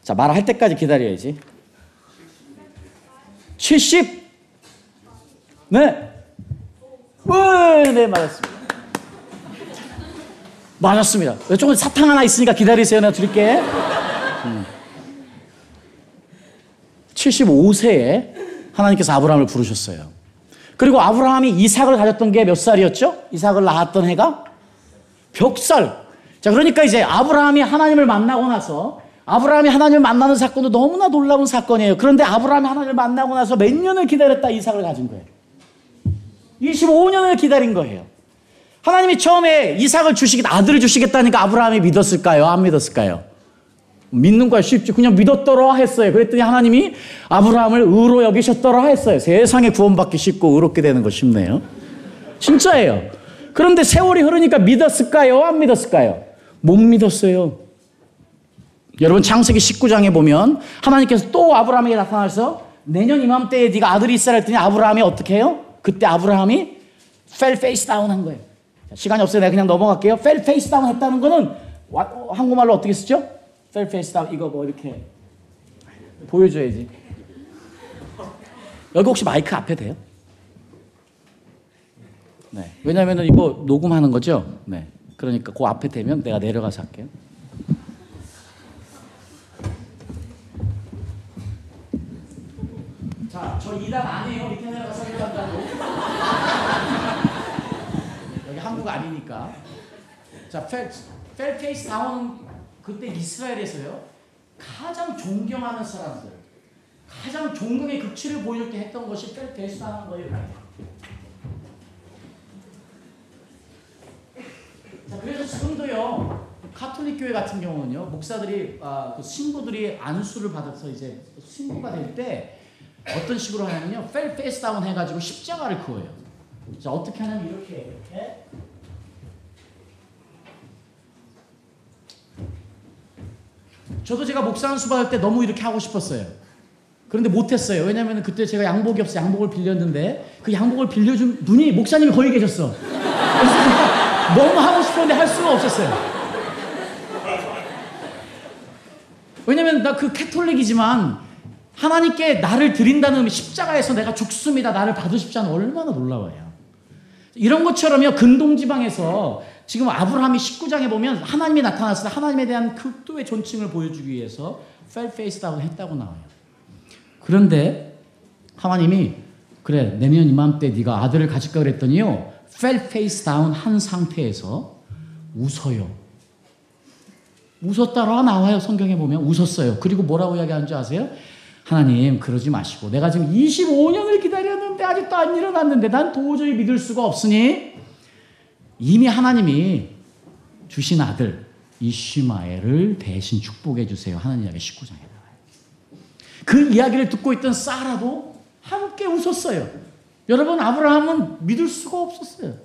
자, 말할 때까지 기다려야지. 70? 네. 네, 네, 맞았습니다. 맞았습니다. 조금 사탕 하나 있으니까 기다리세요. 내가 드릴게. 음. 75세에 하나님께서 아브라함을 부르셨어요. 그리고 아브라함이 이삭을 가졌던 게 몇 살이었죠? 이삭을 낳았던 해가 벽살. 자, 그러니까 이제 아브라함이 하나님을 만나고 나서 아브라함이 하나님을 만나는 사건도 너무나 놀라운 사건이에요. 그런데 아브라함이 하나님을 만나고 나서 몇 년을 기다렸다 이삭을 가진 거예요. 25년을 기다린 거예요. 하나님이 처음에 이삭을 주시겠, 아들을 주시겠다니까 아브라함이 믿었을까요? 안 믿었을까요? 믿는 거야 쉽지. 그냥 믿었더라 했어요. 그랬더니 하나님이 아브라함을 의로 여기셨더라 했어요. 세상에 구원받기 쉽고 의롭게 되는 거 쉽네요. 진짜예요. 그런데 세월이 흐르니까 믿었을까요? 안 믿었을까요? 못 믿었어요. 여러분 창세기 19장에 보면 하나님께서 또 아브라함에게 나타나서 내년 이맘때에 네가 아들이 있어라 했더니 아브라함이 어떻게 해요? 그때 아브라함이 fell face down 한 거예요. 시간이 없어요. 내가 그냥 넘어갈게요. fell face down 했다는 거는 한국말로 어떻게 쓰죠? fell face down 이거 뭐 이렇게 보여줘야지. 여기 혹시 마이크 앞에 돼요? 네. 왜냐면은 이거 녹음하는 거죠? 네. 그러니까 그 앞에 되면 내가 내려가서 할게요. 자, 저 2단 아니에요. 밑에 내려가서 한다고. 여기 한국 아니니까. 자, fell, fell face down 그때 이스라엘에서요. 가장 존경하는 사람들, 가장 존경의 극치를 보여줄 때 했던 것이 fell face down 거예요. 자, 그래서 지금도요. 카톨릭 교회 같은 경우는요. 목사들이 아, 그 신부들이 안수를 받아서 이제 신부가 될 때 어떤 식으로 하냐면요. fell face down 해가지고 십자가를 그어요. 자 어떻게 하냐면 이렇게 이렇게 저도 제가 목사 안수 받을 때 너무 이렇게 하고 싶었어요. 그런데 못했어요. 왜냐면 그때 제가 양복이 없어 양복을 빌렸는데 그 양복을 빌려준 분이 목사님이 거기 계셨어. 너무 하고 싶었는데 할 수가 없었어요. 왜냐면 나 그 캐톨릭이지만 하나님께 나를 드린다는 십자가에서 내가 죽습니다. 나를 않으면 얼마나 놀라워요. 이런 것처럼요. 근동지방에서 지금 아브라함이 19장에 보면 하나님이 나타났을 때 하나님에 대한 극도의 존칭을 보여주기 위해서 fell face down 했다고 나와요. 그런데 하나님이 그래 내년 이맘때 네가 아들을 가질까 그랬더니요. fell face down 한 상태에서 웃어요. 웃었다라 나와요. 성경에 보면 웃었어요. 그리고 뭐라고 이야기하는 줄 아세요? 하나님 그러지 마시고 내가 지금 25년을 기다렸는데 아직도 안 일어났는데 난 도저히 믿을 수가 없으니 이미 하나님이 주신 아들 이시마엘을 대신 축복해 주세요. 하나님 이야기 19장에 나와요. 그 이야기를 듣고 있던 사라도 함께 웃었어요. 여러분 아브라함은 믿을 수가 없었어요.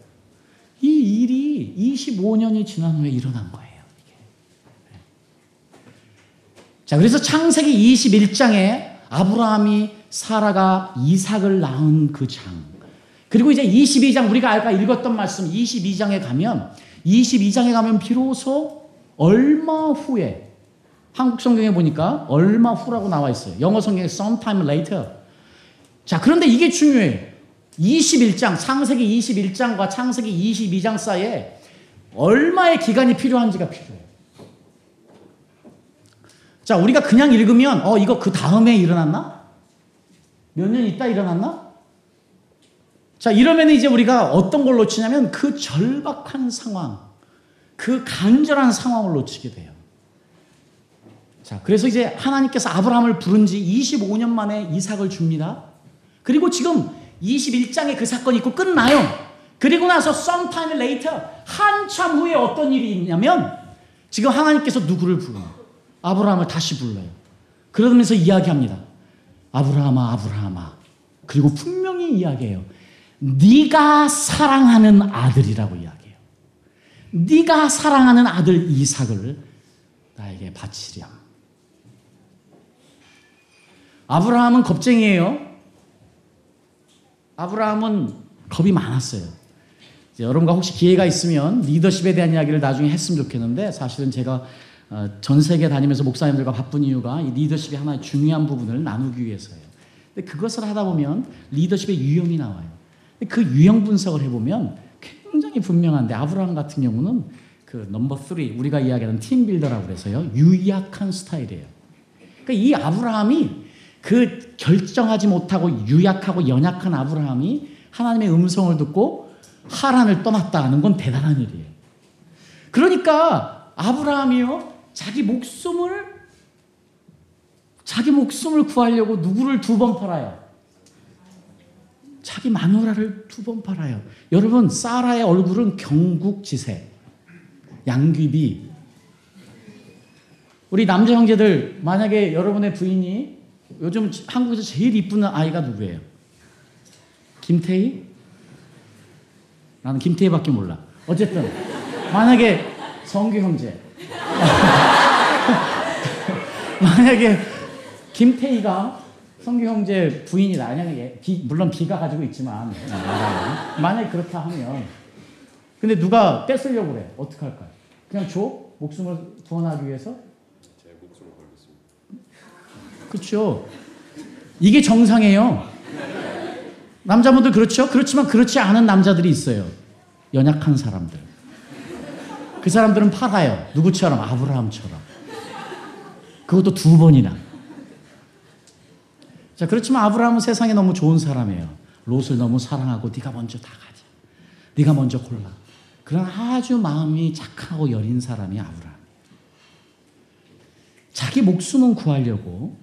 이 일이 25년이 지난 후에 일어난 거예요. 자, 그래서 창세기 21장에 아브라함이 사라가 이삭을 낳은 그 장. 그리고 이제 22장 우리가 아까 읽었던 말씀 22장에 가면 22장에 가면 비로소 얼마 후에 한국 성경에 보니까 얼마 후라고 나와 있어요. 영어 성경에 sometime later. 자, 그런데 이게 중요해요. 21장, 창세기 21장과 창세기 22장 사이에 얼마의 기간이 필요한지가 필요해요. 자, 우리가 그냥 읽으면, 어, 이거 그 다음에 일어났나? 몇 년 있다 일어났나? 자, 이러면 이제 우리가 어떤 걸 놓치냐면 그 절박한 상황, 그 간절한 상황을 놓치게 돼요. 자, 그래서 이제 하나님께서 아브라함을 부른 지 25년 만에 이삭을 줍니다. 그리고 지금 21장에 그 사건이 있고 끝나요. 그리고 나서 sometime later, 한참 후에 어떤 일이 있냐면 지금 하나님께서 누구를 부르요 아브라함을 다시 불러요. 그러면서 이야기합니다. 아브라함아, 아브라함아. 그리고 분명히 이야기해요. 네가 사랑하는 아들이라고 이야기해요. 네가 사랑하는 아들 이삭을 나에게 바치렴. 아브라함은 겁쟁이에요. 아브라함은 겁이 많았어요. 여러분과 혹시 기회가 있으면 리더십에 대한 이야기를 나중에 했으면 좋겠는데 사실은 제가 어, 전 세계 다니면서 목사님들과 바쁜 이유가 이 리더십의 하나의 중요한 부분을 나누기 위해서예요. 근데 그것을 하다 보면 리더십의 유형이 나와요. 그 유형 분석을 해보면 굉장히 분명한데 아브라함 같은 경우는 그 넘버 3 우리가 이야기하는 팀 빌더라고 그래서요 유약한 스타일이에요. 그러니까 이 아브라함이 그 결정하지 못하고 유약하고 연약한 아브라함이 하나님의 음성을 듣고 하란을 떠났다는 건 대단한 일이에요. 그러니까 아브라함이요 자기 목숨을 자기 목숨을 구하려고 누구를 두 번 팔아요? 자기 마누라를 두 번 팔아요. 여러분 사라의 얼굴은 경국지세, 양귀비. 우리 남자 형제들 만약에 여러분의 부인이 요즘 한국에서 제일 이쁜 아이가 누구예요? 김태희? 나는 김태희밖에 몰라. 어쨌든 만약에 성규 형제 만약에 김태희가 성규 형제 부인이 만약에 비, 물론 비가 가지고 있지만 만약에 그렇다 하면 근데 누가 뺏으려고 그래 어떻게 할까요? 그냥 줘? 목숨을 구원하기 위해서?
제 목숨을 걸겠습니다.
그렇죠. 이게 정상이에요. 남자분들 그렇죠? 그렇지만 그렇지 않은 남자들이 있어요. 연약한 사람들. 그 사람들은 팔아요. 누구처럼? 아브라함처럼. 그것도 두 번이나. 자, 그렇지만 아브라함은 세상에 너무 좋은 사람이에요. 롯을 너무 사랑하고 네가 먼저 다 가자. 네가 먼저 골라. 그런 아주 마음이 착하고 여린 사람이 아브라함. 자기 목숨은 구하려고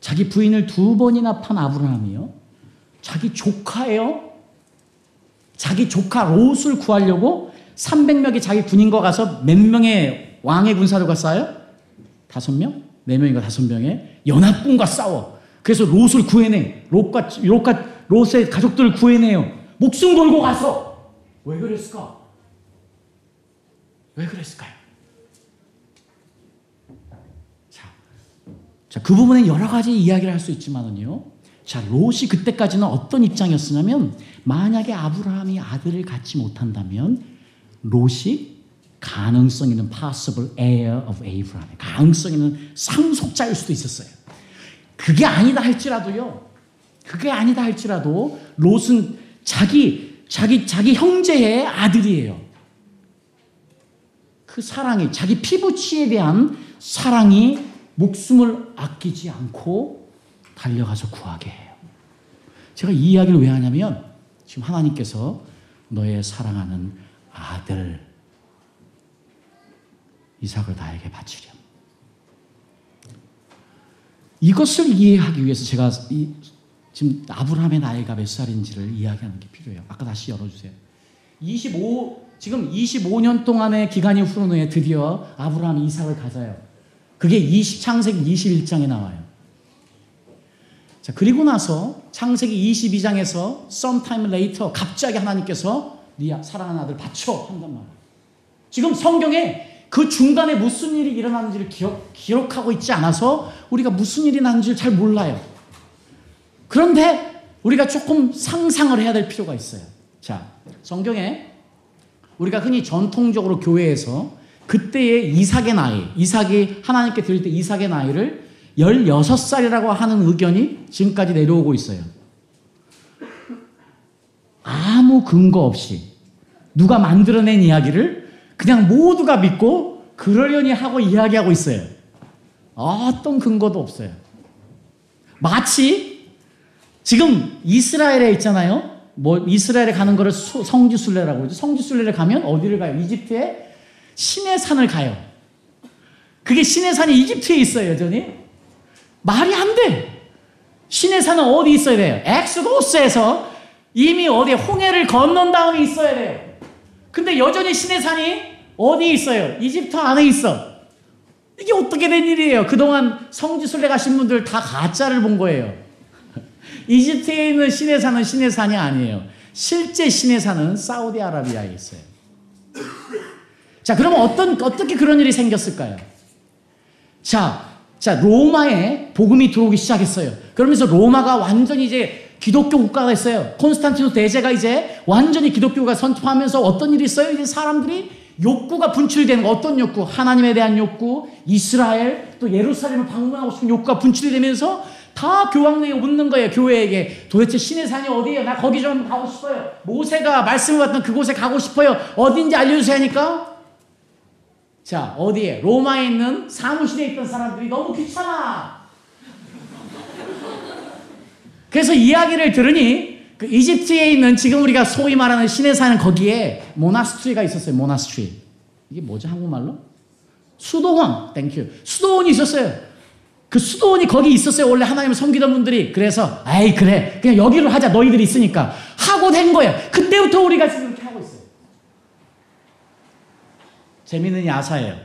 자기 부인을 두 번이나 판 아브라함이요. 자기 조카예요. 자기 조카 롯을 구하려고 300명의 자기 군인과 가서 몇 명의 왕의 군사들과 싸요? 다섯 명? 네 명인가 다섯 명의 연합군과 싸워. 그래서 롯을 구해내. 롯과, 롯과 롯의 가족들을 구해내요. 목숨 걸고 가서. 왜 그랬을까? 왜 그랬을까요? 자, 자, 그 부분에 여러 가지 이야기를 할 수 있지만은요. 자, 롯이 그때까지는 어떤 입장이었냐면, 만약에 아브라함이 아들을 갖지 못한다면, 롯이 가능성 있는 possible heir of Abraham, 가능성 있는 상속자일 수도 있었어요. 그게 아니다 할지라도요. 그게 아니다 할지라도 롯은 자기 자기 자기 형제의 아들이에요. 그 사랑이 자기 피부치에 대한 사랑이 목숨을 아끼지 않고 달려가서 구하게 해요. 제가 이 이야기를 왜 하냐면 지금 하나님께서 너의 사랑하는 아들 이삭을 나에게 바치렴. 이것을 이해하기 위해서 제가 이, 지금 아브라함의 나이가 몇 살인지를 이야기하는 게 필요해요. 아까 다시 열어주세요. 25 지금 25년 동안의 기간이 흐른 후에 드디어 아브라함이 이삭을 가져요. 그게 20, 창세기 21장에 나와요. 자, 그리고 나서 창세기 22장에서 sometime later 갑자기 하나님께서 네 사랑하는 아들 바쳐 한단 말이에요. 지금 성경에 그 중간에 무슨 일이 일어나는지를 기억, 기록하고 있지 않아서 우리가 무슨 일이 나는지를 잘 몰라요. 그런데 우리가 조금 상상을 해야 될 필요가 있어요. 자, 성경에 우리가 흔히 전통적으로 교회에서 그때의 이삭의 나이, 이삭이 하나님께 드릴 때 이삭의 나이를 16살이라고 하는 의견이 지금까지 내려오고 있어요. 아무 근거 없이 누가 만들어낸 이야기를 그냥 모두가 믿고 그러려니 하고 이야기하고 있어요. 어떤 근거도 없어요. 마치 지금 이스라엘에 있잖아요. 뭐 이스라엘에 가는 거를 성지순례라고 그러죠. 성지순례를 가면 어디를 가요? 이집트에 신의 산을 가요. 그게 신의 산이 이집트에 있어요, 여전히. 말이 안 돼. 신의 산은 어디 있어야 돼요? 엑스고스에서 이미 어디 홍해를 건넌 다음에 있어야 돼요. 근데 여전히 신의 산이 어디 있어요? 이집트 안에 있어. 이게 어떻게 된 일이에요? 그동안 성지순례 가신 분들 다 가짜를 본 거예요. 이집트에 있는 신의 산은 신의 산이 아니에요. 실제 신의 산은 사우디아라비아에 있어요. 자, 그러면 어떤, 어떻게 그런 일이 생겼을까요? 자, 자, 로마에 복음이 들어오기 시작했어요. 그러면서 로마가 완전히 이제 기독교 국가가 됐어요. 콘스탄티노 대제가 이제 완전히 기독교가 선포하면서 어떤 일이 있어요? 이제 사람들이 욕구가 분출되는 거 어떤 욕구? 하나님에 대한 욕구, 이스라엘, 또 예루살렘을 방문하고 싶은 욕구가 분출이 되면서 다 교황내에 묻는 거예요. 교회에게 도대체 신의 산이 어디예요? 나 거기 좀 가고 싶어요. 모세가 말씀을 받던 그곳에 가고 싶어요. 어딘지 알려주세요 하니까 자 어디에? 로마에 있는 사무실에 있던 사람들이 너무 귀찮아. 그래서 이야기를 들으니 그 이집트에 있는 지금 우리가 소위 말하는 신의 산은 거기에 모나스트리가 있었어요. 모나스트리. 이게 뭐죠 한국말로? 수도원. Thank you. 수도원이 있었어요. 그 수도원이 거기 있었어요. 원래 하나님을 섬기던 분들이. 그래서 아이 그래. 그냥 여기로 하자. 너희들이 있으니까. 하고 된 거예요. 그때부터 우리가 지금 이렇게 하고 있어요. 재밌는 야사예요.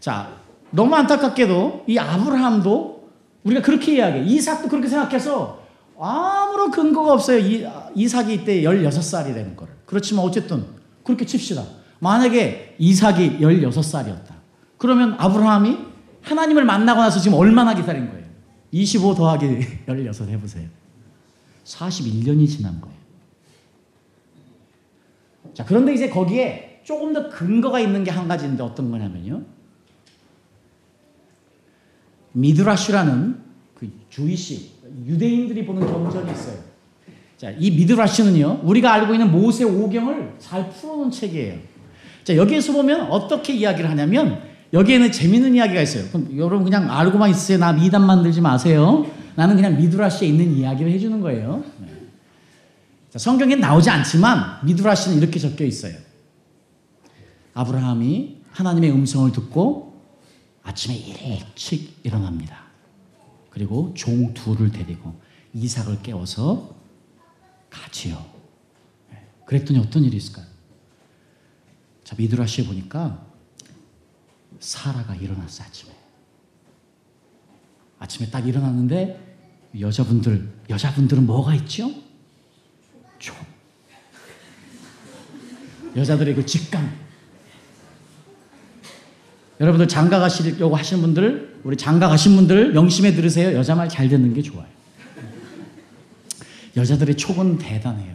자, 너무 안타깝게도 이 아브라함도 우리가 그렇게 이야기해. 이삭도 그렇게 생각해서 아무런 근거가 없어요. 이, 이삭이 이때 16살이 되는 거를. 그렇지만 어쨌든 그렇게 칩시다. 만약에 이삭이 16살이었다. 그러면 아브라함이 하나님을 만나고 나서 지금 얼마나 기다린 거예요? 25 더하기 16 해보세요. 41년이 지난 거예요. 자, 그런데 이제 거기에 조금 더 근거가 있는 게 한 가지 있는데 어떤 거냐면요. 미드라슈라는 그 주이시, 유대인들이 보는 경전이 있어요. 자, 이 미드라슈는요, 우리가 알고 있는 모세 오경을 잘 풀어놓은 책이에요. 자, 여기에서 보면 어떻게 이야기를 하냐면, 여기에는 재밌는 이야기가 있어요. 그럼 여러분 그냥 알고만 있으세요. 나 미담 만들지 마세요. 나는 그냥 미드라시에 있는 이야기를 해주는 거예요. 네. 자, 성경에 나오지 않지만 미드라시는 이렇게 적혀 있어요. 아브라함이 하나님의 음성을 듣고 아침에 일찍 일어납니다. 그리고 종 둘을 데리고 이삭을 깨워서 가지요. 네. 그랬더니 어떤 일이 있을까요? 자, 미드라시에 보니까 사라가 일어났어 아침에. 아침에 딱 일어났는데 여자분들 여자분들은 뭐가 있죠? 초. 여자들의 그 직감. 여러분들 장가 가시려고 하시는 분들, 우리 장가 가신 분들 명심해 들으세요. 여자 말 잘 듣는 게 좋아요. 여자들의 촉은 대단해요.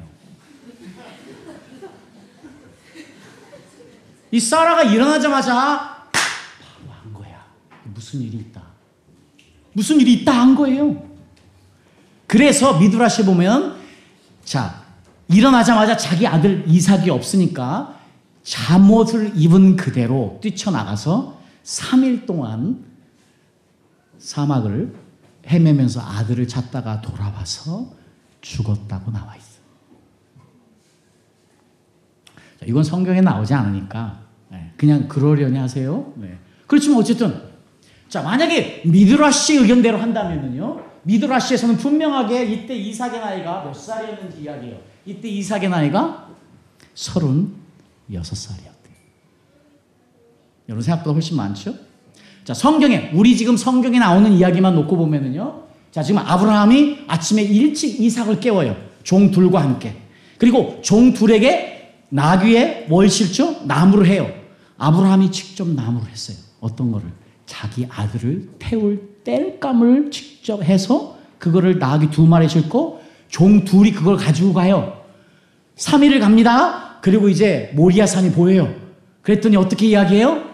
이 사라가 일어나자마자 바로 한 거야. 무슨 일이 있다. 무슨 일이 있다 한 거예요. 그래서 미드라시 보면 자 일어나자마자 자기 아들 이삭이 없으니까 잠옷을 입은 그대로 뛰쳐나가서 3일 동안 사막을 헤매면서 아들을 찾다가 돌아와서 죽었다고 나와 있어. 자, 이건 성경에 나오지 않으니까 네, 그냥 그러려니 하세요. 네. 그렇지만 어쨌든 자 만약에 미드라시 의견대로 한다면은요. 미드라시에서는 분명하게 이때 이삭의 나이가 몇 살이었는지 이야기해요. 이때 이삭의 나이가 36살이었대요. 여러분 생각보다 훨씬 많죠? 자, 성경에 우리 지금 성경에 나오는 이야기만 놓고 보면은요. 자, 지금 아브라함이 아침에 일찍 이삭을 깨워요. 종 둘과 함께. 그리고 종 둘에게 나귀에 뭘 실죠? 나무를 해요. 아브라함이 직접 나무를 했어요. 어떤 거를? 자기 아들을 태울 땔감을 직접 해서 그거를 나귀 두 마리 싣고 종 둘이 그걸 가지고 가요. 3일을 갑니다. 그리고 이제 모리아산이 보여요. 그랬더니 어떻게 이야기해요?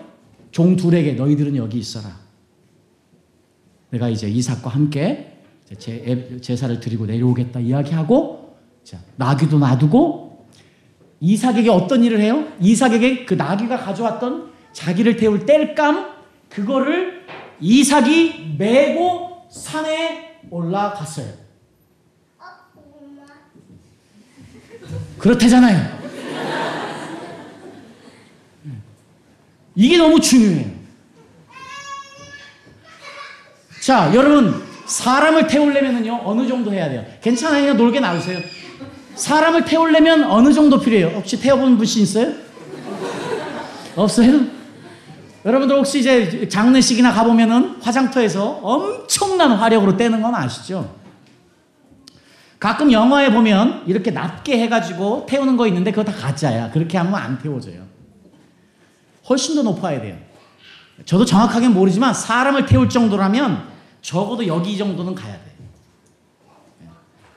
종 둘에게 너희들은 여기 있어라. 내가 이제 이삭과 함께 제, 제사를 드리고 내려오겠다 이야기하고 자, 나귀도 놔두고 이삭에게 어떤 일을 해요? 이삭에게 그 나귀가 가져왔던 자기를 태울 땔감 그거를 이삭이 메고 산에 올라갔어요. 그렇대잖아요. 이게 너무 중요해요. 자, 여러분, 사람을 태우려면요, 어느 정도 해야 돼요? 괜찮아요. 놀게 놔두세요. 사람을 태우려면 어느 정도 필요해요? 혹시 태워본 분이 있어요? 없어요? 여러분들 혹시 이제 장례식이나 가보면은 화장터에서 엄청난 화력으로 떼는 건 아시죠? 가끔 영화에 보면 이렇게 낮게 해가지고 태우는 거 있는데 그거 다 가짜야. 그렇게 하면 안 태워져요. 훨씬 더 높아야 돼요. 저도 정확하게 모르지만 사람을 태울 정도라면 적어도 여기 정도는 가야 돼요.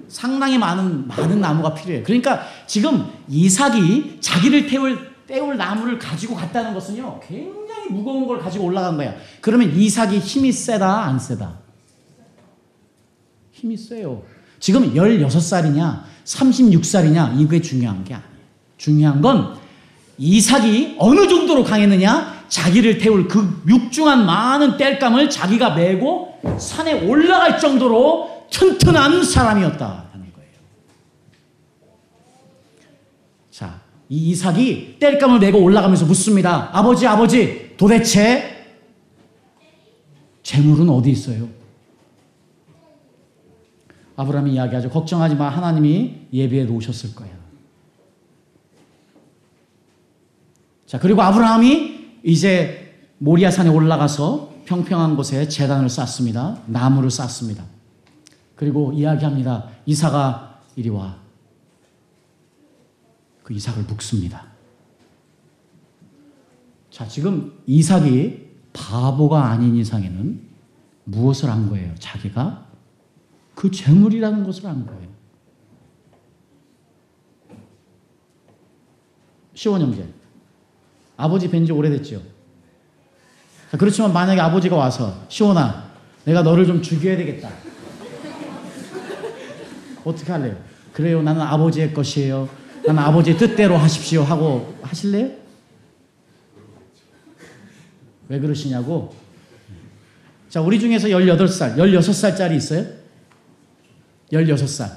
상당히 많은 많은 나무가 필요해요. 그러니까 지금 이삭이 자기를 태울 떼울 나무를 가지고 갔다는 것은요 굉장히 무거운 걸 가지고 올라간 거야. 그러면 이삭이 힘이 세다 안 세다? 힘이 세요. 지금 16살이냐 36살이냐 이게 중요한 게 아니에요. 중요한 건 이삭이 어느 정도로 강했느냐? 자기를 태울 그 육중한 많은 땔감을 자기가 메고 산에 올라갈 정도로 튼튼한 사람이었다는 거예요. 자, 이 이삭이 땔감을 메고 올라가면서 묻습니다. 아버지, 아버지, 도대체 재물은 어디 있어요? 아브라함이 이야기하죠. 걱정하지 마. 하나님이 예비해 놓으셨을 거야. 자, 그리고 아브라함이 이제 모리아산에 올라가서 평평한 곳에 재단을 쌓습니다. 나무를 쌓습니다. 그리고 이야기합니다. 이사가 이리 와. 그 이삭을 묶습니다. 자, 지금 이삭이 바보가 아닌 이상에는 무엇을 한 거예요? 자기가 그 재물이라는 것을 한 거예요. 시원 형제. 아버지 뵌 지 오래됐죠. 자, 그렇지만 만약에 아버지가 와서 시원아, 내가 너를 좀 죽여야 되겠다. 어떻게 할래요? 그래요. 나는 아버지의 것이에요. 나는 아버지의 뜻대로 하십시오 하고 하실래요? 왜 그러시냐고? 자, 우리 중에서 18살, 16살짜리 있어요? 16살.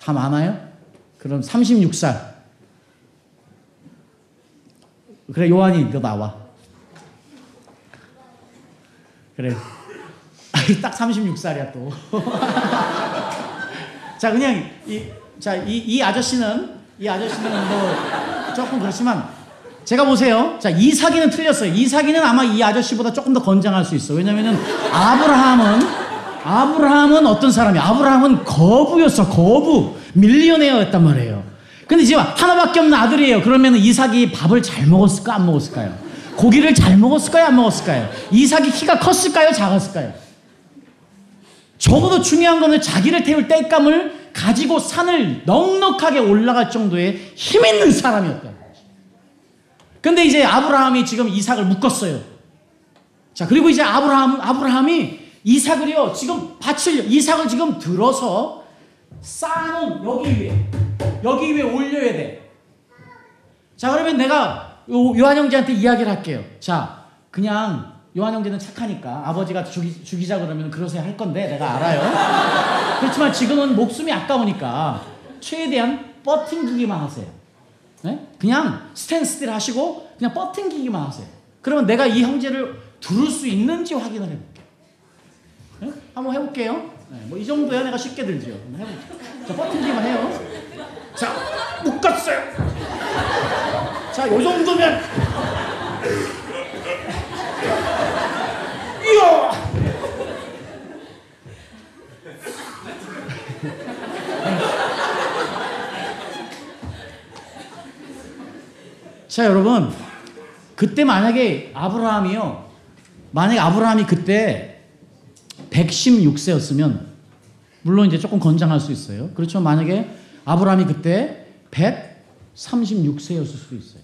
다 많아요? 그럼 36살. 그래, 요한이, 너 나와. 그래. 딱 36살이야, 또. 자, 그냥, 이, 자, 이, 이 아저씨는, 이 아저씨는 뭐, 조금 그렇지만, 제가 보세요. 자, 이삭이는 틀렸어요. 이삭이는 아마 이 아저씨보다 조금 더 건장할 수 있어. 왜냐면은, 아브라함은, 아브라함은 어떤 사람이야? 아브라함은 거부였어, 거부. 밀리언웨어였단 말이에요. 근데 지금 하나밖에 없는 아들이에요. 그러면 이삭이 밥을 잘 먹었을까, 안 먹었을까요? 고기를 잘 먹었을까요, 안 먹었을까요? 이삭이 키가 컸을까요, 작았을까요? 적어도 중요한 거는 자기를 태울 땔감을 가지고 산을 넉넉하게 올라갈 정도의 힘 있는 사람이었다. 근데 이제 아브라함이 지금 이삭을 묶었어요. 자, 그리고 이제 아브라함, 아브라함이 이삭을요, 지금 밭을, 이삭을 지금 들어서 쌓아놓은 여기 위에, 여기 위에 올려야 돼. 자, 그러면 내가 요, 요한 형제한테 이야기를 할게요. 자, 그냥 요한 형제는 착하니까 아버지가 죽이, 죽이자 그러면 그러세요 할 건데 내가 알아요. 그렇지만 지금은 목숨이 아까우니까 최대한 버팅기기만 하세요. 네? 그냥 스탠스틸 하시고 그냥 버팅기기만 하세요. 그러면 내가 이 형제를 두를 수 있는지 확인을 해볼게요. 네? 한번 해볼게요. 네, 뭐이 정도야 내가 쉽게 들죠. 해볼게요. 자, 버팅기만 해요. 자, 묶었어요. 자, 요 정도면 이야! 자, 여러분. 그때 만약에 아브라함이요. 만약에 아브라함이 그때 116세였으면 물론 이제 조금 건장할 수 있어요. 그렇죠. 만약에 아브라함이 그때 136세였을 수도 있어요.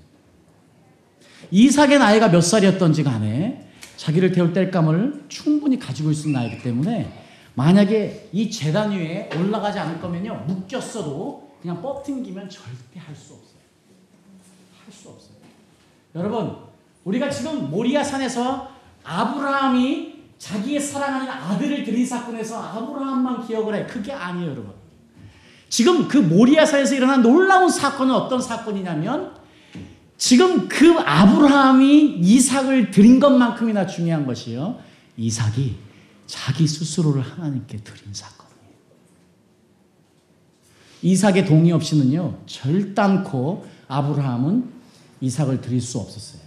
이삭의 나이가 몇 살이었던지 간에 자기를 태울 뗄감을 충분히 가지고 있는 나이기 때문에 만약에 이 재단 위에 올라가지 않을 거면요 묶였어도 그냥 뻗팅기면 절대 할 수 없어요. 할 수 없어요. 여러분 우리가 지금 모리아 산에서 아브라함이 자기의 사랑하는 아들을 들인 사건에서 아브라함만 기억을 해. 그게 아니에요, 여러분. 지금 그 모리아산에서 일어난 놀라운 사건은 어떤 사건이냐면 지금 그 아브라함이 이삭을 드린 것만큼이나 중요한 것이요. 이삭이 자기 스스로를 하나님께 드린 사건이에요. 이삭의 동의 없이는요, 절단코 아브라함은 이삭을 드릴 수 없었어요.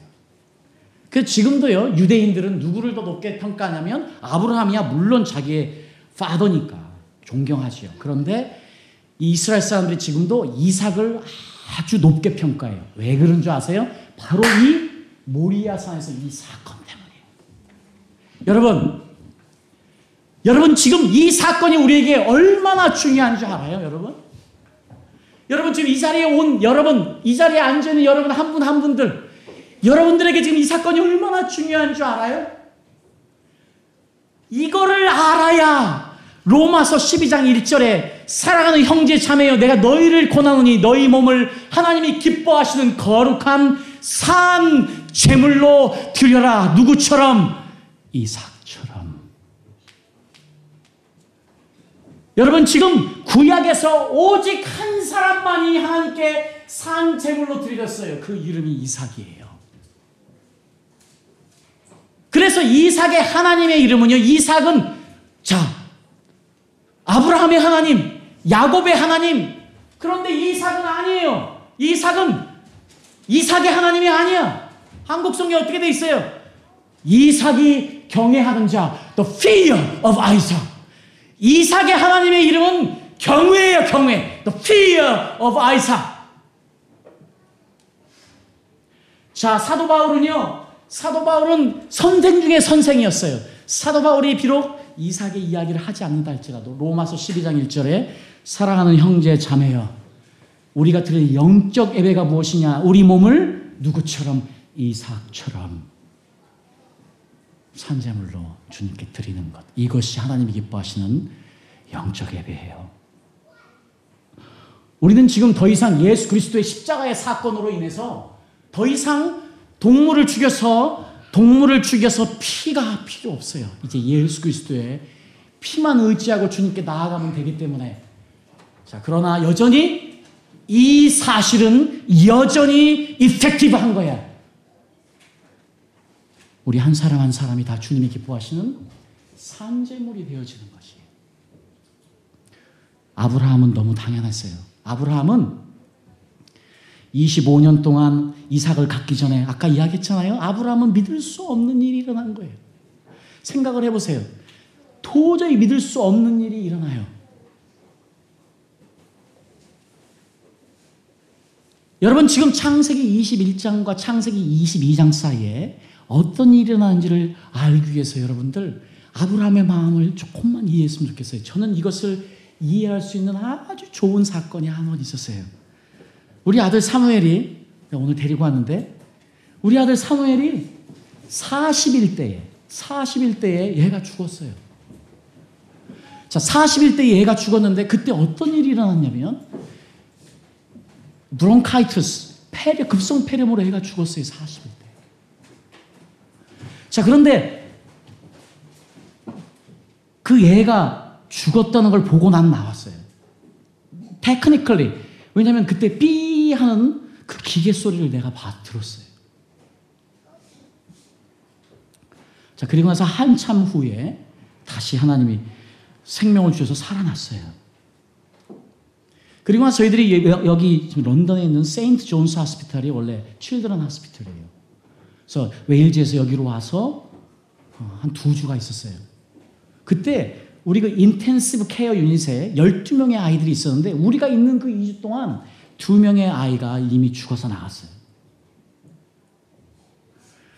그 지금도요, 유대인들은 누구를 더 높게 평가하냐면 아브라함이야 물론 자기의 파더니까 존경하지요. 그런데 이스라엘 사람들이 지금도 이삭을 아주 높게 평가해요. 왜 그런 줄 아세요? 바로 이 모리아산에서 이 사건 때문이에요. 여러분, 여러분 지금 이 사건이 우리에게 얼마나 중요한 줄 알아요, 여러분? 여러분 지금 이 자리에 온 여러분, 이 자리에 앉아 있는 여러분 한 분한 분들, 여러분들에게 지금 이 사건이 얼마나 중요한 줄 알아요? 이거를 알아야 로마서 12장 1절에 사랑하는 형제 자매여 내가 너희를 권하노니 너희 몸을 하나님이 기뻐하시는 거룩한 산 제물로 드려라. 누구처럼? 이삭처럼. 여러분 지금 구약에서 오직 한 사람만이 하나님께 산 제물로 드렸어요. 그 이름이 이삭이에요. 그래서 이삭의 하나님의 이름은요 이삭은 자 아브라함의 하나님, 야곱의 하나님. 그런데 이삭은 아니에요. 이삭은 이삭의 하나님이 아니야. 한국 성경 어떻게 돼 있어요? 이삭이 경외하는 자, the fear of Isaac. 이삭의 하나님의 이름은 경외예요, 경외. the fear of Isaac. 자, 사도 바울은요. 사도 바울은 선생 중에 선생이었어요. 사도 바울이 비록 이삭의 이야기를 하지 않는다 할지라도 로마서 12장 1절에 사랑하는 형제 자매여 우리가 드릴 영적 예배가 무엇이냐? 우리 몸을 누구처럼? 이삭처럼. 산재물로 주님께 드리는 것. 이것이 하나님이 기뻐하시는 영적 예배예요. 우리는 지금 더 이상 예수 그리스도의 십자가의 사건으로 인해서 더 이상 동물을 죽여서 동물을 죽여서 피가 필요 없어요. 이제 예수 그리스도의 피만 의지하고 주님께 나아가면 되기 때문에. 자, 그러나 여전히 이 사실은 여전히 이펙티브한 거야. 우리 한 사람 한 사람이 다 주님이 기뻐하시는 산재물이 되어지는 것이에요. 아브라함은 너무 당연했어요. 아브라함은 25년 동안 이삭을 갖기 전에 아까 이야기했잖아요. 아브라함은 믿을 수 없는 일이 일어난 거예요. 생각을 해보세요. 도저히 믿을 수 없는 일이 일어나요. 여러분 지금 창세기 21장과 창세기 22장 사이에 어떤 일이 일어나는지를 알기 위해서 여러분들 아브라함의 마음을 조금만 이해했으면 좋겠어요. 저는 이것을 이해할 수 있는 아주 좋은 사건이 한 번 있었어요. 우리 아들 사무엘이 오늘 데리고 왔는데 우리 아들 사무엘이 41대에 41대에 얘가 죽었어요. 자, 41대에 얘가 죽었는데 그때 어떤 일이 일어났냐면 브론카이트스 폐렴 급성 폐렴으로 얘가 죽었어요. 41대. 자, 그런데 그 얘가 죽었다는 걸 보고 난 나왔어요. 테크니컬리. 왜냐면 그때 삐 하는 그 기계 소리를 내가 봐 들었어요. 자, 그리고 나서 한참 후에 다시 하나님이 생명을 주셔서 살아났어요. 그리고 나서 저희들이 여기 런던에 있는 St. John's Hospital이 원래 children hospital이에요. 그래서 웨일즈에서 여기로 와서 어, 한두 주가 있었어요. 그때 우리 그 intensive care unit에 12명의 아이들이 있었는데 우리가 있는 그 2주 동안 2명의 아이가 이미 죽어서 나갔어요.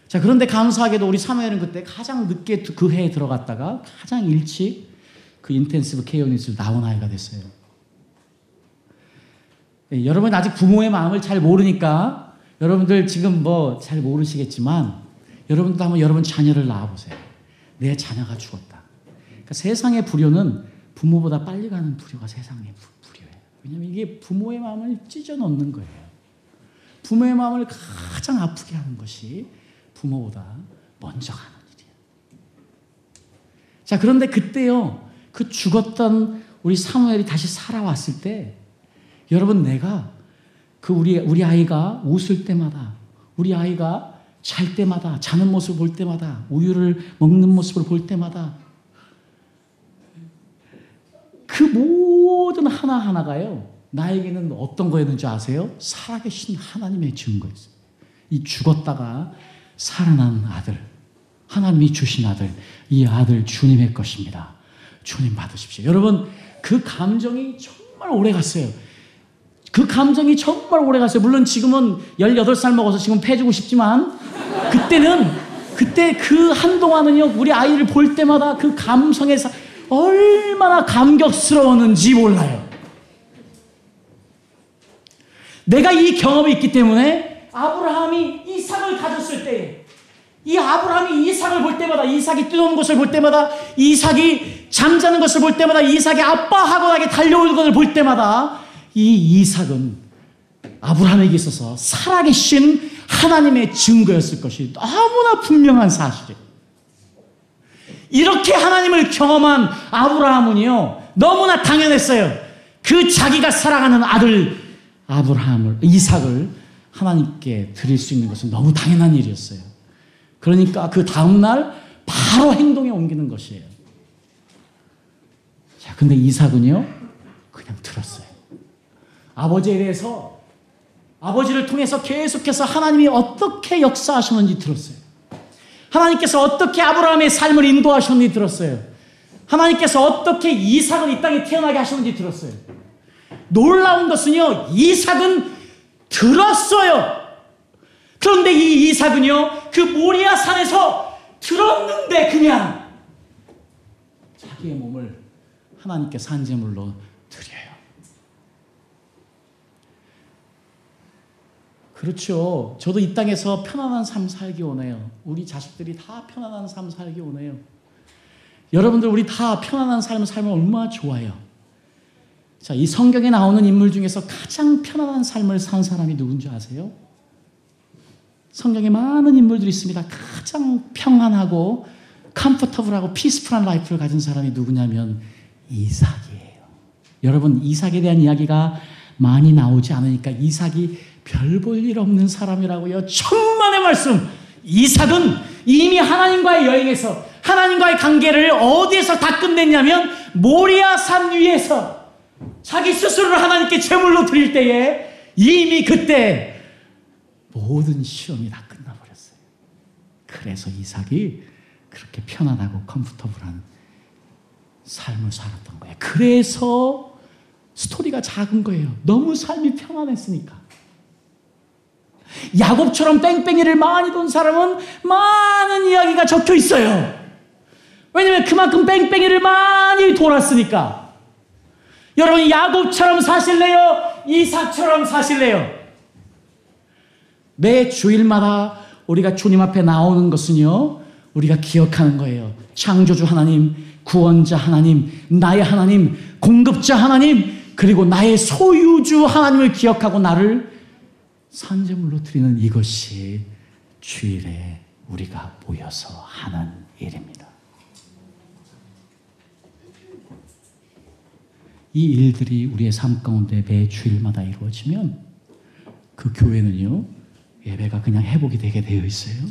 자, 그런데 감사하게도 우리 사무엘은 그때 가장 늦게 그 해에 들어갔다가 가장 일찍 그 인텐시브 케어 유닛을 나온 아이가 됐어요. 예, 여러분 아직 부모의 마음을 잘 모르니까 여러분들 지금 뭐 잘 모르시겠지만 여러분도 한번 여러분 자녀를 낳아보세요. 내 자녀가 죽었다. 그러니까 세상의 불효는 부모보다 빨리 가는 불효가 세상의 불효예요. 왜냐하면 이게 부모의 마음을 찢어 놓는 거예요. 부모의 마음을 가장 아프게 하는 것이 부모보다 먼저 가는 일이에요. 자, 그런데 그때요, 그 죽었던 우리 사무엘이 다시 살아왔을 때, 여러분, 내가 그 우리, 우리 아이가 웃을 때마다, 우리 아이가 잘 때마다, 자는 모습을 볼 때마다, 우유를 먹는 모습을 볼 때마다, 그 모든 하나하나가요, 나에게는 어떤 거였는지 아세요? 살아계신 하나님의 증거였어요. 이 죽었다가 살아난 아들, 하나님이 주신 아들, 이 아들 주님의 것입니다. 주님 받으십시오. 여러분, 그 감정이 정말 오래 갔어요. 그 감정이 정말 오래 갔어요. 물론 지금은 18살 먹어서 지금 패주고 싶지만, 그때는, 그때 그 한동안은요, 우리 아이를 볼 때마다 그 감성에서 얼마나 감격스러웠는지 몰라요. 내가 이 경험이 있기 때문에 아브라함이 이삭을 가졌을 때, 이 아브라함이 이삭을 볼 때마다, 이삭이 뛰어오는 것을 볼 때마다, 이삭이 잠자는 것을 볼 때마다, 이삭이 아빠하고 나게 달려오는 것을 볼 때마다, 이 이삭은 아브라함에게 있어서 살아계신 하나님의 증거였을 것이 너무나 분명한 사실이에요. 이렇게 하나님을 경험한 아브라함은요, 너무나 당연했어요. 그 자기가 사랑하는 아들 아브라함을, 이삭을 하나님께 드릴 수 있는 것은 너무 당연한 일이었어요. 그러니까 그 다음날 바로 행동에 옮기는 것이에요. 자, 근데 이삭은요, 그냥 들었어요. 아버지에 대해서, 아버지를 통해서 계속해서 하나님이 어떻게 역사하셨는지 들었어요. 하나님께서 어떻게 아브라함의 삶을 인도하셨는지 들었어요. 하나님께서 어떻게 이삭을 이 땅에 태어나게 하셨는지 들었어요. 놀라운 것은요, 이삭은 들었어요. 그런데 이 이삭은요, 그 모리아 산에서 들었는데 그냥 자기의 몸을 하나님께 산재물로 드려요. 그렇죠. 저도 이 땅에서 편안한 삶 살기 원해요. 우리 자식들이 다 편안한 삶 살기 원해요. 여러분들 우리 다 편안한 삶을 살면 얼마나 좋아요. 자, 이 성경에 나오는 인물 중에서 가장 편안한 삶을 산 사람이 누군지 아세요? 성경에 많은 인물들이 있습니다. 가장 평안하고 comfortable하고 peaceful한 life를 가진 사람이 누구냐면 이삭이에요. 여러분 이삭에 대한 이야기가 많이 나오지 않으니까 이삭이 별 볼 일 없는 사람이라고요. 천만의 말씀. 이삭은 이미 하나님과의 여행에서 하나님과의 관계를 어디에서 다 끝냈냐면 모리아 산 위에서 자기 스스로를 하나님께 제물로 드릴 때에 이미 그때 모든 시험이 다 끝나버렸어요. 그래서 이삭이 그렇게 편안하고 컴포터블한 삶을 살았던 거예요. 그래서 스토리가 작은 거예요. 너무 삶이 편안했으니까. 야곱처럼 뺑뺑이를 많이 돈 사람은 많은 이야기가 적혀 있어요. 왜냐면 그만큼 뺑뺑이를 많이 돌았으니까. 여러분 야곱처럼 사실래요? 이삭처럼 사실래요? 매 주일마다 우리가 주님 앞에 나오는 것은요, 우리가 기억하는 거예요. 창조주 하나님, 구원자 하나님, 나의 하나님, 공급자 하나님, 그리고 나의 소유주 하나님을 기억하고 나를 산재물로 드리는 이것이 주일에 우리가 모여서 하는 일입니다. 이 일들이 우리의 삶 가운데 매 주일마다 이루어지면 그 교회는요, 예배가 그냥 회복이 되게 되어 있어요.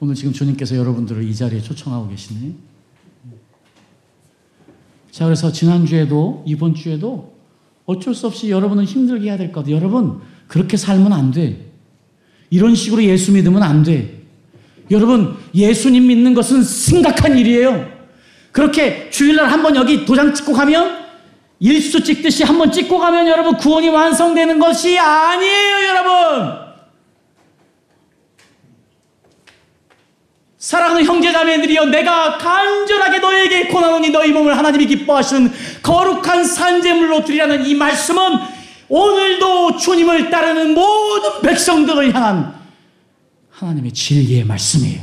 오늘 지금 주님께서 여러분들을 이 자리에 초청하고 계시네. 자, 그래서 지난주에도, 이번 주에도 어쩔 수 없이 여러분은 힘들게 해야 될것 같아요. 여러분, 그렇게 살면 안 돼. 이런 식으로 예수 믿으면 안 돼. 여러분, 예수님 믿는 것은 심각한 일이에요. 그렇게 주일날 한번 여기 도장 찍고 가면 일수 찍듯이 한번 찍고 가면 여러분 구원이 완성되는 것이 아니에요, 여러분. 사랑하는 형제자매들이여 내가 간절하게 너에게 고나노니 너희 몸을 하나님이 기뻐하시는 거룩한 산재물로 드리라는 이 말씀은 오늘도 주님을 따르는 모든 백성들을 향한 하나님의 진리의 말씀이에요.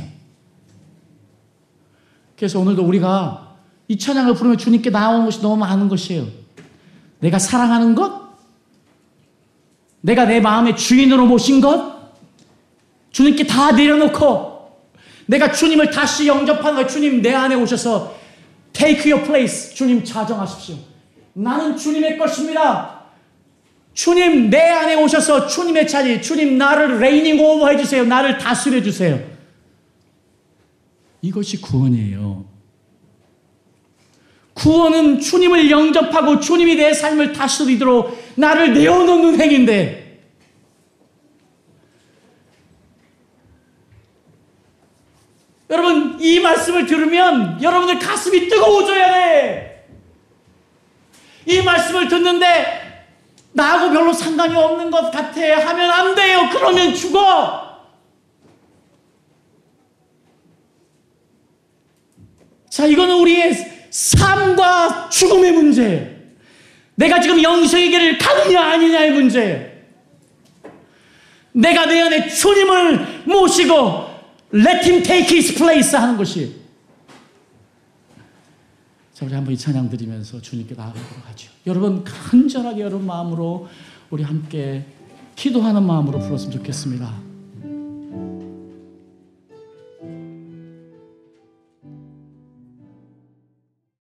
그래서 오늘도 우리가 이 찬양을 부르며 주님께 나오는 것이 너무 많은 것이에요. 내가 사랑하는 것, 내가 내 마음의 주인으로 모신 것, 주님께 다 내려놓고 내가 주님을 다시 영접하는 거예요. 주님 내 안에 오셔서 take your place. 주님 자정하십시오. 나는 주님의 것입니다. 주님 내 안에 오셔서 주님의 자리, 주님 나를 레이닝 오버 해주세요. 나를 다스려 주세요. 이것이 구원이에요. 구원은 주님을 영접하고 주님이 내 삶을 다스리도록 나를 내어놓는 행인데 여러분 이 말씀을 들으면 여러분들 가슴이 뜨거워져야 돼. 이 말씀을 듣는데 나하고 별로 상관이 없는 것 같아 하면 안 돼요. 그러면 죽어. 자, 이거는 우리의 삶과 죽음의 문제예요. 내가 지금 영생의 길을 가느냐 아니냐의 문제예요. 내가 내 안에 주님을 모시고 Let him take his place 하는 것이. 자, 우리 한번 이 찬양 드리면서 주님께 나아가도록 하죠. 여러분, 간절하게 여러분 마음으로 우리 함께 기도하는 마음으로 불렀으면 좋겠습니다.